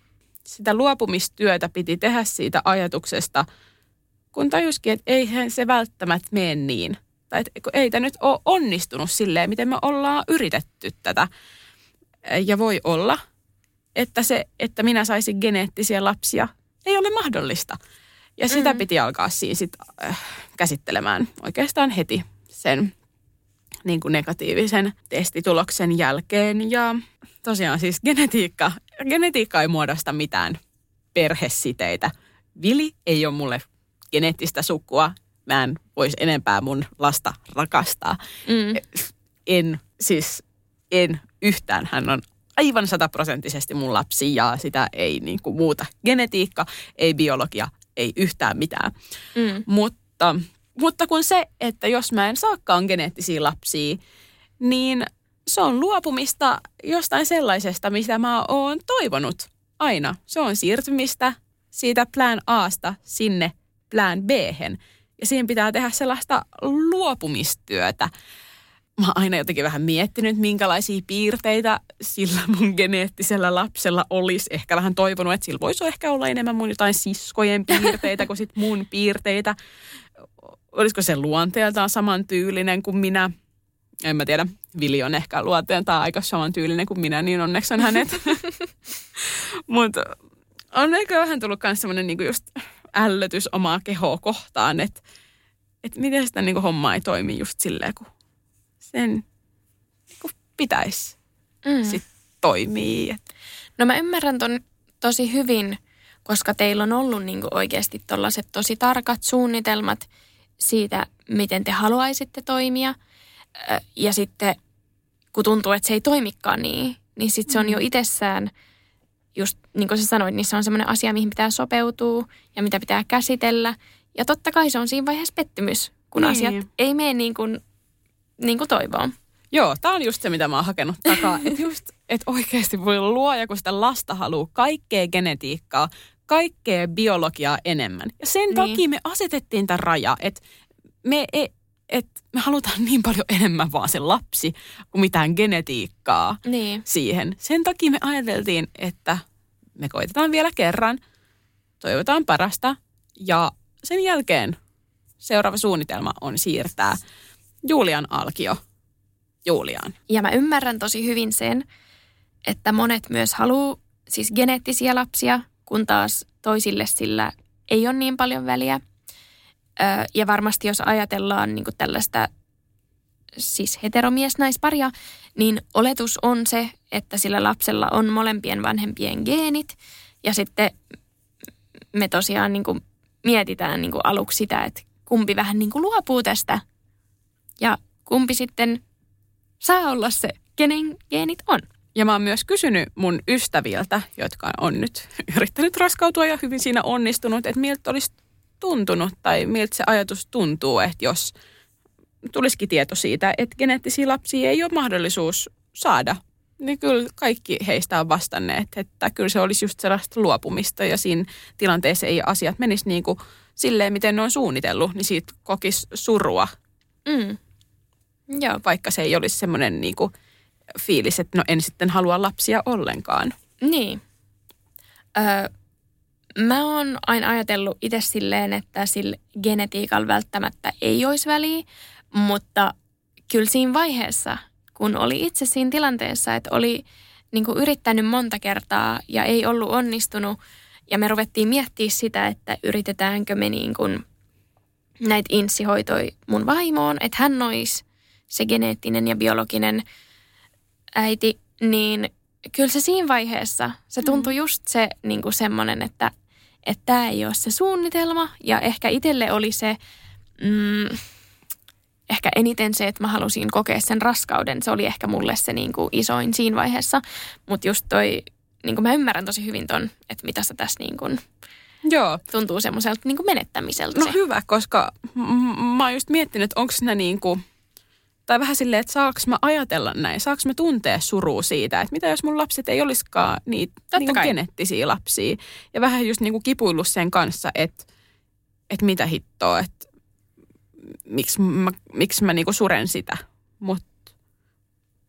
sitä luopumistyötä piti tehdä siitä ajatuksesta, kun tajuskin, että eihän se välttämättä mene niin. Tai että ei tämä nyt ole onnistunut silleen, miten me ollaan yritetty tätä. Ja voi olla, että se, että minä saisin geneettisiä lapsia, ei ole mahdollista. Ja sitä mm-hmm. piti alkaa siinä sit, äh, käsittelemään oikeastaan heti sen niin kuin negatiivisen testituloksen jälkeen. Ja tosiaan siis genetiikka, genetiikka ei muodosta mitään perhesiteitä. Vili ei ole mulle geneettistä sukua. Mä en voisi enempää mun lasta rakastaa. Mm. En, siis en yhtään. Hän on aivan sataprosenttisesti mun lapsi ja sitä ei niin kuin muuta genetiikka, ei biologia, ei yhtään mitään. Mm. Mutta, mutta kun se, että jos mä en saakaan geneettisiä lapsia, niin se on luopumista jostain sellaisesta, mitä mä oon toivonut aina. Se on siirtymistä siitä plan Asta sinne plan b Ja siihen pitää tehdä sellaista luopumistyötä mä oon aina jotenkin vähän miettinyt, minkälaisia piirteitä sillä mun geneettisellä lapsella olisi. Ehkä vähän toivonut, että sillä voisi ehkä olla enemmän mun jotain siskojen piirteitä kuin sit mun piirteitä. Olisiko se luonteeltaan samantyylinen kuin minä? En mä tiedä. Vili on ehkä luonteeltaan aika samantyylinen kuin minä, niin onneksi on hänet. *laughs* Mutta on ehkä vähän tullut myös semmoinen niinku just ällötys omaa kehoa kohtaan, että et miten sitä niinku hommaa ei toimi just silleen, kun sen niin pitäisi mm. sit toimia. No mä ymmärrän ton tosi hyvin, koska teillä on ollut niin oikeasti tällaiset tosi tarkat suunnitelmat siitä, miten te haluaisitte toimia. Ja sitten kun tuntuu, että se ei toimikaan niin, niin sitten se on jo mm. itsessään, just niin kuin sä sanoit, niin se on semmoinen asia, mihin pitää sopeutua ja mitä pitää käsitellä. Ja totta kai se on siinä vaiheessa pettymys, kun niin. asiat ei mene niin kuin niin kuin toivoo. Joo, tämä on just se, mitä mä oon hakenut takaa. *laughs* että just, että oikeasti voi luoja, kun sitä lasta haluaa kaikkea genetiikkaa, kaikkea biologiaa enemmän. Ja sen niin. takia me asetettiin tämä raja, että me, e, et me halutaan *laughs* niin paljon enemmän vaan se lapsi kuin mitään genetiikkaa niin. siihen. Sen takia me ajateltiin, että me koitetaan vielä kerran, toivotaan parasta ja sen jälkeen seuraava suunnitelma on siirtää Julian Alkio Juliaan. Ja mä ymmärrän tosi hyvin sen, että monet myös haluaa siis geneettisiä lapsia, kun taas toisille sillä ei ole niin paljon väliä. ja varmasti jos ajatellaan niin tällaista siis heteromies-naisparia, niin oletus on se, että sillä lapsella on molempien vanhempien geenit. Ja sitten me tosiaan niin mietitään niin aluksi sitä, että kumpi vähän niin luopuu tästä ja kumpi sitten saa olla se, kenen geenit on. Ja mä oon myös kysynyt mun ystäviltä, jotka on nyt *laughs* yrittänyt raskautua ja hyvin siinä onnistunut, että miltä olisi tuntunut tai miltä se ajatus tuntuu, että jos tulisikin tieto siitä, että geneettisiä lapsia ei ole mahdollisuus saada, niin kyllä kaikki heistä on vastanneet, että kyllä se olisi just sellaista luopumista ja siinä tilanteessa ei asiat menisi niin kuin silleen, miten ne on suunnitellut, niin siitä kokisi surua. Mm. Joo. Vaikka se ei olisi semmoinen niin kuin fiilis, että no en sitten halua lapsia ollenkaan. Niin. Öö, mä oon aina ajatellut itse silleen, että sillä genetiikalla välttämättä ei olisi väliä, mutta kyllä siinä vaiheessa, kun oli itse siinä tilanteessa, että oli niin kuin yrittänyt monta kertaa ja ei ollut onnistunut, ja me ruvettiin miettimään sitä, että yritetäänkö me niin kuin näitä insihoitoi mun vaimoon, että hän olisi se geneettinen ja biologinen äiti, niin kyllä se siinä vaiheessa, se mm. tuntui mm. just se niin kuin semmoinen, että että tämä ei ole se suunnitelma. Ja ehkä itselle oli se, mm, ehkä eniten se, että mä halusin kokea sen raskauden. Se oli ehkä mulle se niin kuin isoin siinä vaiheessa. Mutta just toi niin kuin mä ymmärrän tosi hyvin ton, että mitä sä tässä niin kuin, Joo. tuntuu semmoiselta niin kuin menettämiseltä No se. hyvä, koska m- mä oon just miettinyt, että onko ne niinku, tai vähän silleen, että saaks mä ajatella näin, saaks mä tuntea surua siitä, että mitä jos mun lapset ei olisikaan niitä kai. geneettisiä lapsia. Ja vähän just niinku kipuillut sen kanssa, että, että mitä hittoa, että miksi mä, miksi mä niinku suren sitä. Mutta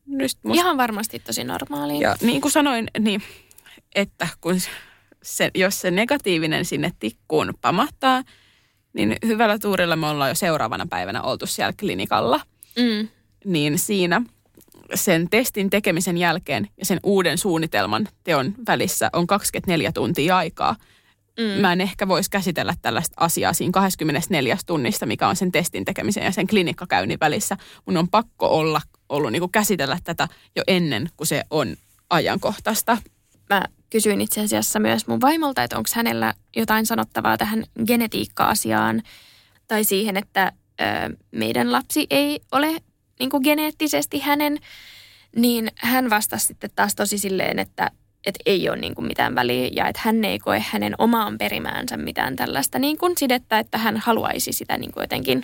nyt musta Ihan varmasti tosi normaalia. ja niin kuin sanoin, niin että kun se, jos se negatiivinen sinne tikkuun pamahtaa, niin hyvällä tuurilla me ollaan jo seuraavana päivänä oltu siellä klinikalla. Mm. Niin siinä sen testin tekemisen jälkeen ja sen uuden suunnitelman teon välissä on 24 tuntia aikaa. Mm. Mä en ehkä voisi käsitellä tällaista asiaa siinä 24 tunnista, mikä on sen testin tekemisen ja sen klinikkakäynnin välissä. Mun on pakko olla ollut niin kuin käsitellä tätä jo ennen kuin se on ajankohtaista. Mä kysyin itse asiassa myös mun vaimolta, että onko hänellä jotain sanottavaa tähän genetiikka-asiaan tai siihen, että ö, meidän lapsi ei ole niin kuin geneettisesti hänen, niin hän vastasi sitten taas tosi silleen, että, että ei ole niin kuin mitään väliä ja että hän ei koe hänen omaan perimäänsä mitään tällaista niin kuin sidettä, että hän haluaisi sitä niin kuin jotenkin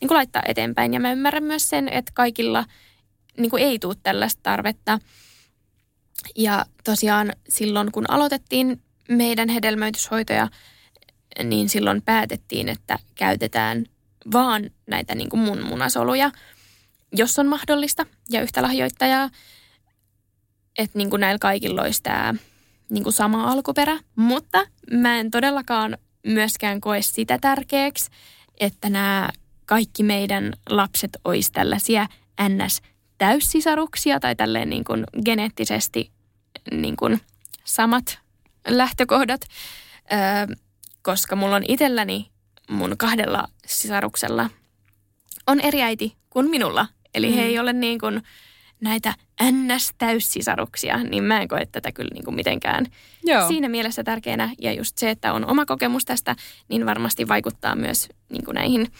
niin kuin laittaa eteenpäin. Ja mä ymmärrän myös sen, että kaikilla niin kuin ei tule tällaista tarvetta. Ja tosiaan silloin, kun aloitettiin meidän hedelmöityshoitoja, niin silloin päätettiin, että käytetään vaan näitä niin kuin mun munasoluja, jos on mahdollista, ja yhtä lahjoittajaa. Että niin kuin näillä kaikilla olisi tämä niin kuin sama alkuperä. Mutta mä en todellakaan myöskään koe sitä tärkeäksi, että nämä kaikki meidän lapset olisi tällaisia NS-täyssisaruksia tai tälleen niin kuin geneettisesti niin kuin samat lähtökohdat, öö, koska mulla on itselläni mun kahdella sisaruksella on eri äiti kuin minulla. Eli mm. he ei ole niin kuin näitä NS-täyssisaruksia, niin mä en koe tätä kyllä niin kuin mitenkään Joo. siinä mielessä tärkeänä. Ja just se, että on oma kokemus tästä, niin varmasti vaikuttaa myös niin kuin näihin,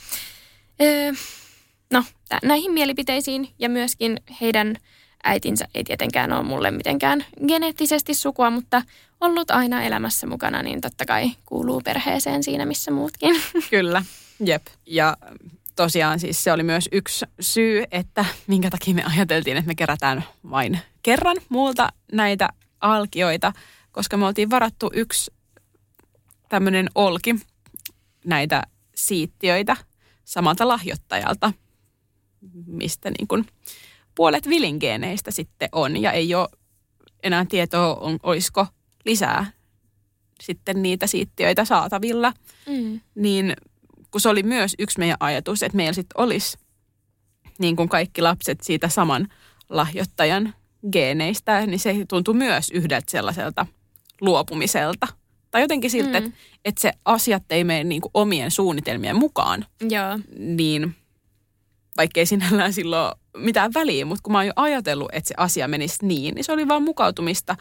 öö, no, näihin mielipiteisiin. Ja myöskin heidän äitinsä ei tietenkään ole mulle mitenkään geneettisesti sukua, mutta ollut aina elämässä mukana, niin totta kai kuuluu perheeseen siinä, missä muutkin. *laughs* Kyllä, jep. Ja tosiaan siis se oli myös yksi syy, että minkä takia me ajateltiin, että me kerätään vain kerran muulta näitä alkioita, koska me oltiin varattu yksi tämmöinen olki näitä siittiöitä samalta lahjoittajalta, mistä niin kuin puolet vilingeeneistä sitten on ja ei ole enää tietoa, on, olisiko lisää sitten niitä siittiöitä saatavilla Mm. niin kun se oli myös yksi meidän ajatus, että meillä sitten olisi niin kuin kaikki lapset siitä saman lahjoittajan geeneistä, niin se tuntui myös yhdeltä sellaiselta luopumiselta. Tai jotenkin siltä, Mm. että, että se asiat ei mene niin kuin omien suunnitelmien mukaan, Joo. niin vaikkei sinällään silloin mitään väliä, mutta kun mä oon jo ajatellut, että se asia menisi niin, niin se oli vaan mukautumista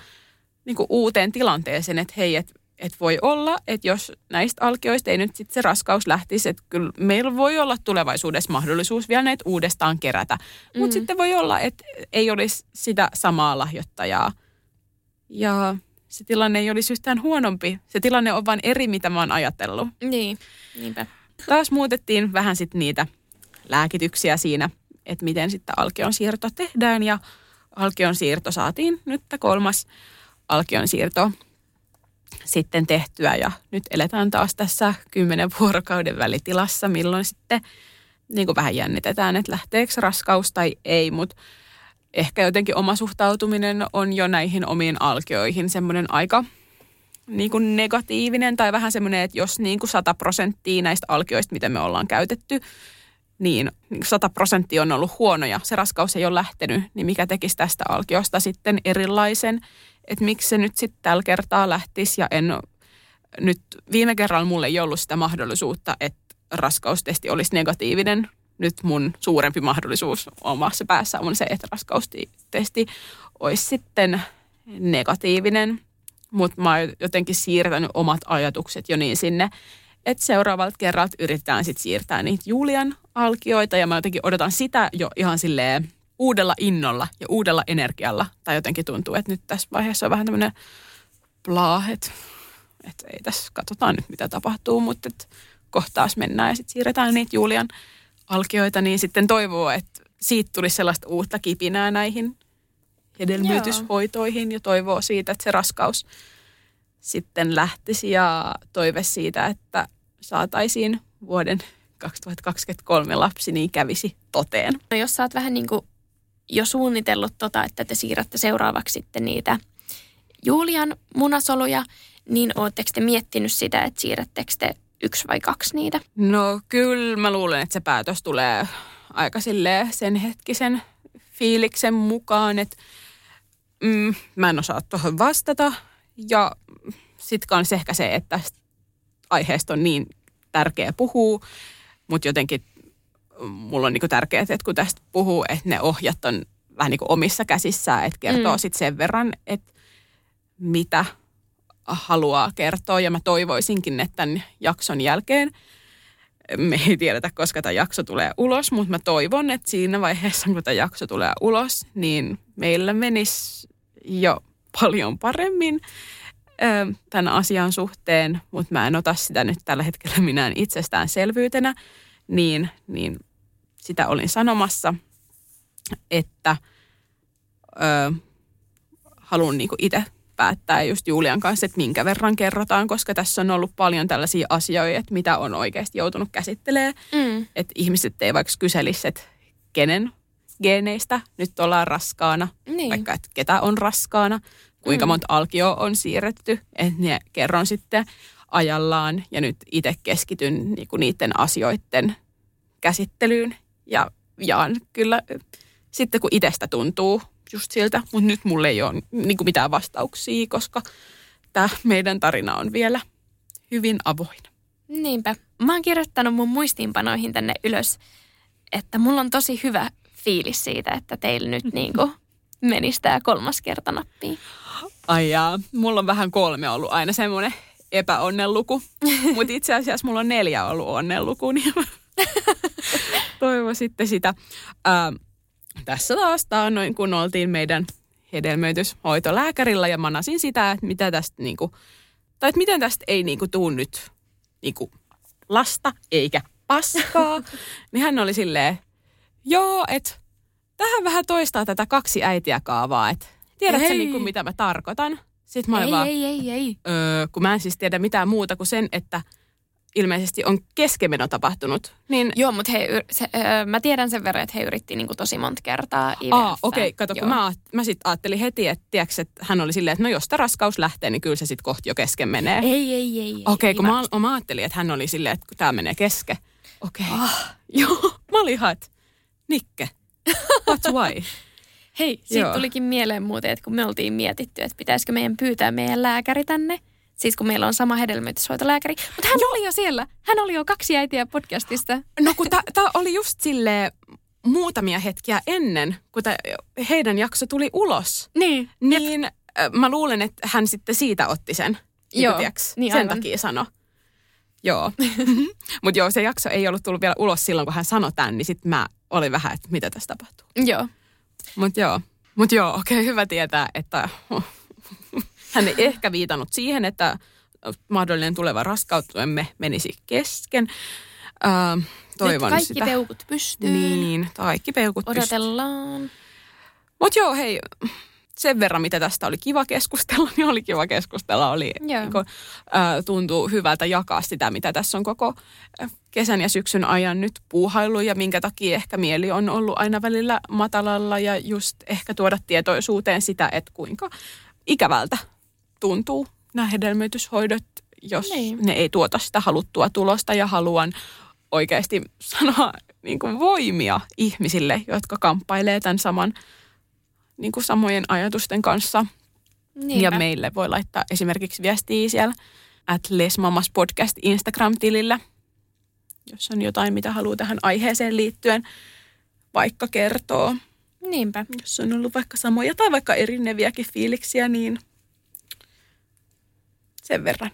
niin kuin uuteen tilanteeseen, että hei, että et voi olla, että jos näistä alkioista ei nyt sitten se raskaus lähtisi, että kyllä meillä voi olla tulevaisuudessa mahdollisuus vielä näitä uudestaan kerätä. Mutta Mm. sitten voi olla, että ei olisi sitä samaa lahjoittajaa. Ja se tilanne ei olisi yhtään huonompi. Se tilanne on vain eri, mitä mä oon ajatellut. Niin, niinpä. Taas muutettiin vähän sitten niitä lääkityksiä siinä, että miten sitten alkion siirto tehdään. Ja alkion siirto saatiin nyt kolmas alkion siirto sitten tehtyä ja nyt eletään taas tässä kymmenen vuorokauden välitilassa, milloin sitten niin kuin vähän jännitetään, että lähteekö raskaus tai ei, mutta ehkä jotenkin oma suhtautuminen on jo näihin omiin alkioihin semmoinen aika niin kuin negatiivinen tai vähän semmoinen, että jos niin kuin 100 prosenttia näistä alkioista, mitä me ollaan käytetty, niin 100 prosenttia on ollut huonoja, se raskaus ei ole lähtenyt, niin mikä tekisi tästä alkiosta sitten erilaisen, että miksi se nyt sitten tällä kertaa lähtisi ja en nyt viime kerralla mulle ei ollut sitä mahdollisuutta, että raskaustesti olisi negatiivinen. Nyt mun suurempi mahdollisuus omassa päässä on se, että raskaustesti olisi sitten negatiivinen. Mutta mä oon jotenkin siirtänyt omat ajatukset jo niin sinne, että seuraavalta kerralta yritetään sitten siirtää niitä Julian alkioita ja mä jotenkin odotan sitä jo ihan silleen uudella innolla ja uudella energialla. Tai jotenkin tuntuu, että nyt tässä vaiheessa on vähän tämmöinen plaahet. Että ei tässä, katsotaan nyt mitä tapahtuu, mutta et kohtaas mennään ja sitten siirretään niitä Julian alkioita, niin sitten toivoo, että siitä tulisi sellaista uutta kipinää näihin hedelmöityshoitoihin ja toivoo siitä, että se raskaus sitten lähtisi ja toive siitä, että saataisiin vuoden 2023 lapsi niin kävisi toteen. No jos sä oot vähän niin kuin jo suunnitellut tota, että te siirrätte seuraavaksi sitten niitä Julian munasoluja, niin ootteko te miettinyt sitä, että siirrättekö te yksi vai kaksi niitä? No kyllä mä luulen, että se päätös tulee aika sen hetkisen fiiliksen mukaan, että mm, mä en osaa tuohon vastata. Ja sitten kanssa ehkä se, että aiheesta on niin tärkeä puhua, mutta jotenkin mulla on niinku tärkeää, että kun tästä puhuu, että ne ohjat on vähän niin kuin omissa käsissään, että kertoo mm. sitten sen verran, että mitä haluaa kertoa. Ja mä toivoisinkin, että tämän jakson jälkeen, me ei tiedetä, koska tämä jakso tulee ulos, mutta mä toivon, että siinä vaiheessa, kun tämä jakso tulee ulos, niin meillä menisi jo paljon paremmin tämän asian suhteen, mutta mä en ota sitä nyt tällä hetkellä minään itsestäänselvyytenä, niin, niin sitä olin sanomassa, että ö, haluan niinku itse päättää just Julian kanssa, että minkä verran kerrotaan, koska tässä on ollut paljon tällaisia asioita, että mitä on oikeasti joutunut käsittelemään. Mm. Että ihmiset ei vaikka kyselisi, että kenen geeneistä nyt ollaan raskaana, niin. vaikka että ketä on raskaana, kuinka mm. monta alkio on siirretty, että ne kerron sitten ajallaan ja nyt itse keskityn niinku niiden asioiden käsittelyyn ja jaan kyllä sitten kun itsestä tuntuu just siltä, mutta nyt mulle ei ole niin kuin mitään vastauksia, koska tämä meidän tarina on vielä hyvin avoin. Niinpä. Mä oon kirjoittanut mun muistiinpanoihin tänne ylös, että mulla on tosi hyvä fiilis siitä, että teillä nyt *laughs* niin kuin menisi tämä kolmas kerta nappiin. Ai jaa, mulla on vähän kolme ollut aina semmoinen epäonnenluku, *laughs* mutta itse asiassa mulla on neljä ollut onnenluku, niin *laughs* toivo sitten sitä. Ähm, tässä taas noin kun oltiin meidän hedelmöityshoitolääkärillä ja manasin sitä, että mitä tästä niinku, tai että miten tästä ei niinku tuu nyt niinku lasta eikä paskaa. niin hän oli silleen, joo, että tähän vähän toistaa tätä kaksi äitiä kaavaa, että tiedätkö niinku, mitä mä tarkoitan? Sitten mä olin ei, vaan, ei, ei, ei. Öö, kun mä en siis tiedä mitään muuta kuin sen, että – ilmeisesti on keskemeno tapahtunut. Niin... Joo, mutta he, se, öö, mä tiedän sen verran, että he yritti niinku tosi monta kertaa IVF. Aa, okei, okay, kato, Joo. kun mä, mä sitten ajattelin heti, että, tiiäks, että hän oli silleen, että no jos tämä raskaus lähtee, niin kyllä se sitten kohti jo kesken menee. Ei, ei, ei. Okei, okay, kun mä, mä, ajattelin, että hän oli silleen, että tämä menee keske. Okei. Okay. Ah. *laughs* Joo, mä olin ihan, että Nikke, *laughs* what's why? Hei, siitä tulikin mieleen muuten, että kun me oltiin mietitty, että pitäisikö meidän pyytää meidän lääkäri tänne, Siis kun meillä on sama hedelmöityshoitolääkäri. Mutta hän Joo. oli jo siellä. Hän oli jo kaksi äitiä podcastista. No kun tämä oli just sille muutamia hetkiä ennen, kun tää, heidän jakso tuli ulos. Niin. Niin Jep. mä luulen, että hän sitten siitä otti sen. Niin joo, tiiäks, niin sen aivan. takia sano. Joo. *laughs* Mutta joo, se jakso ei ollut tullut vielä ulos silloin, kun hän sanoi tämän, niin sitten mä olin vähän, että mitä tässä tapahtuu. Joo. Mutta joo. Mutta joo, okei, okay, *laughs* hyvä tietää, että *laughs* hän ei ehkä viitannut siihen, että mahdollinen tuleva raskautemme menisi kesken. Äh, toivon Nyt kaikki sitä. peukut pystyyn. Niin, kaikki peukut Odotellaan. Mutta joo, hei, sen verran, mitä tästä oli kiva keskustella, *laughs* niin oli kiva keskustella. Oli, niin kun, äh, tuntuu hyvältä jakaa sitä, mitä tässä on koko kesän ja syksyn ajan nyt puuhailu ja minkä takia ehkä mieli on ollut aina välillä matalalla ja just ehkä tuoda tietoisuuteen sitä, että kuinka ikävältä tuntuu nämä hedelmöityshoidot, jos niin. ne ei tuota sitä haluttua tulosta ja haluan oikeasti sanoa niin kuin voimia ihmisille, jotka kamppailee tämän saman niin kuin samojen ajatusten kanssa. Niinpä. Ja meille voi laittaa esimerkiksi viestiä siellä at Lesmamas podcast Instagram-tilillä, jos on jotain, mitä haluaa tähän aiheeseen liittyen vaikka kertoo. Niinpä. Jos on ollut vaikka samoja tai vaikka erineviäkin fiiliksiä, niin sen verran.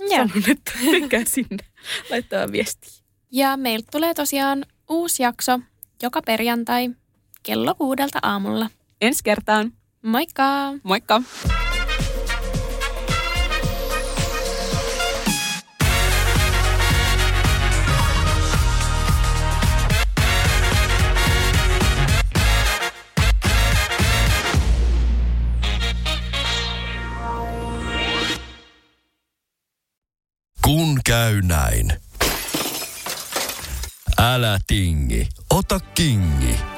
Ja. Sanon, että menkää sinne laittaa viestiä. Ja meiltä tulee tosiaan uusi jakso joka perjantai kello kuudelta aamulla. Ensi kertaan. Moikka! Moikka! Kun käy näin. Älä tingi, ota kingi.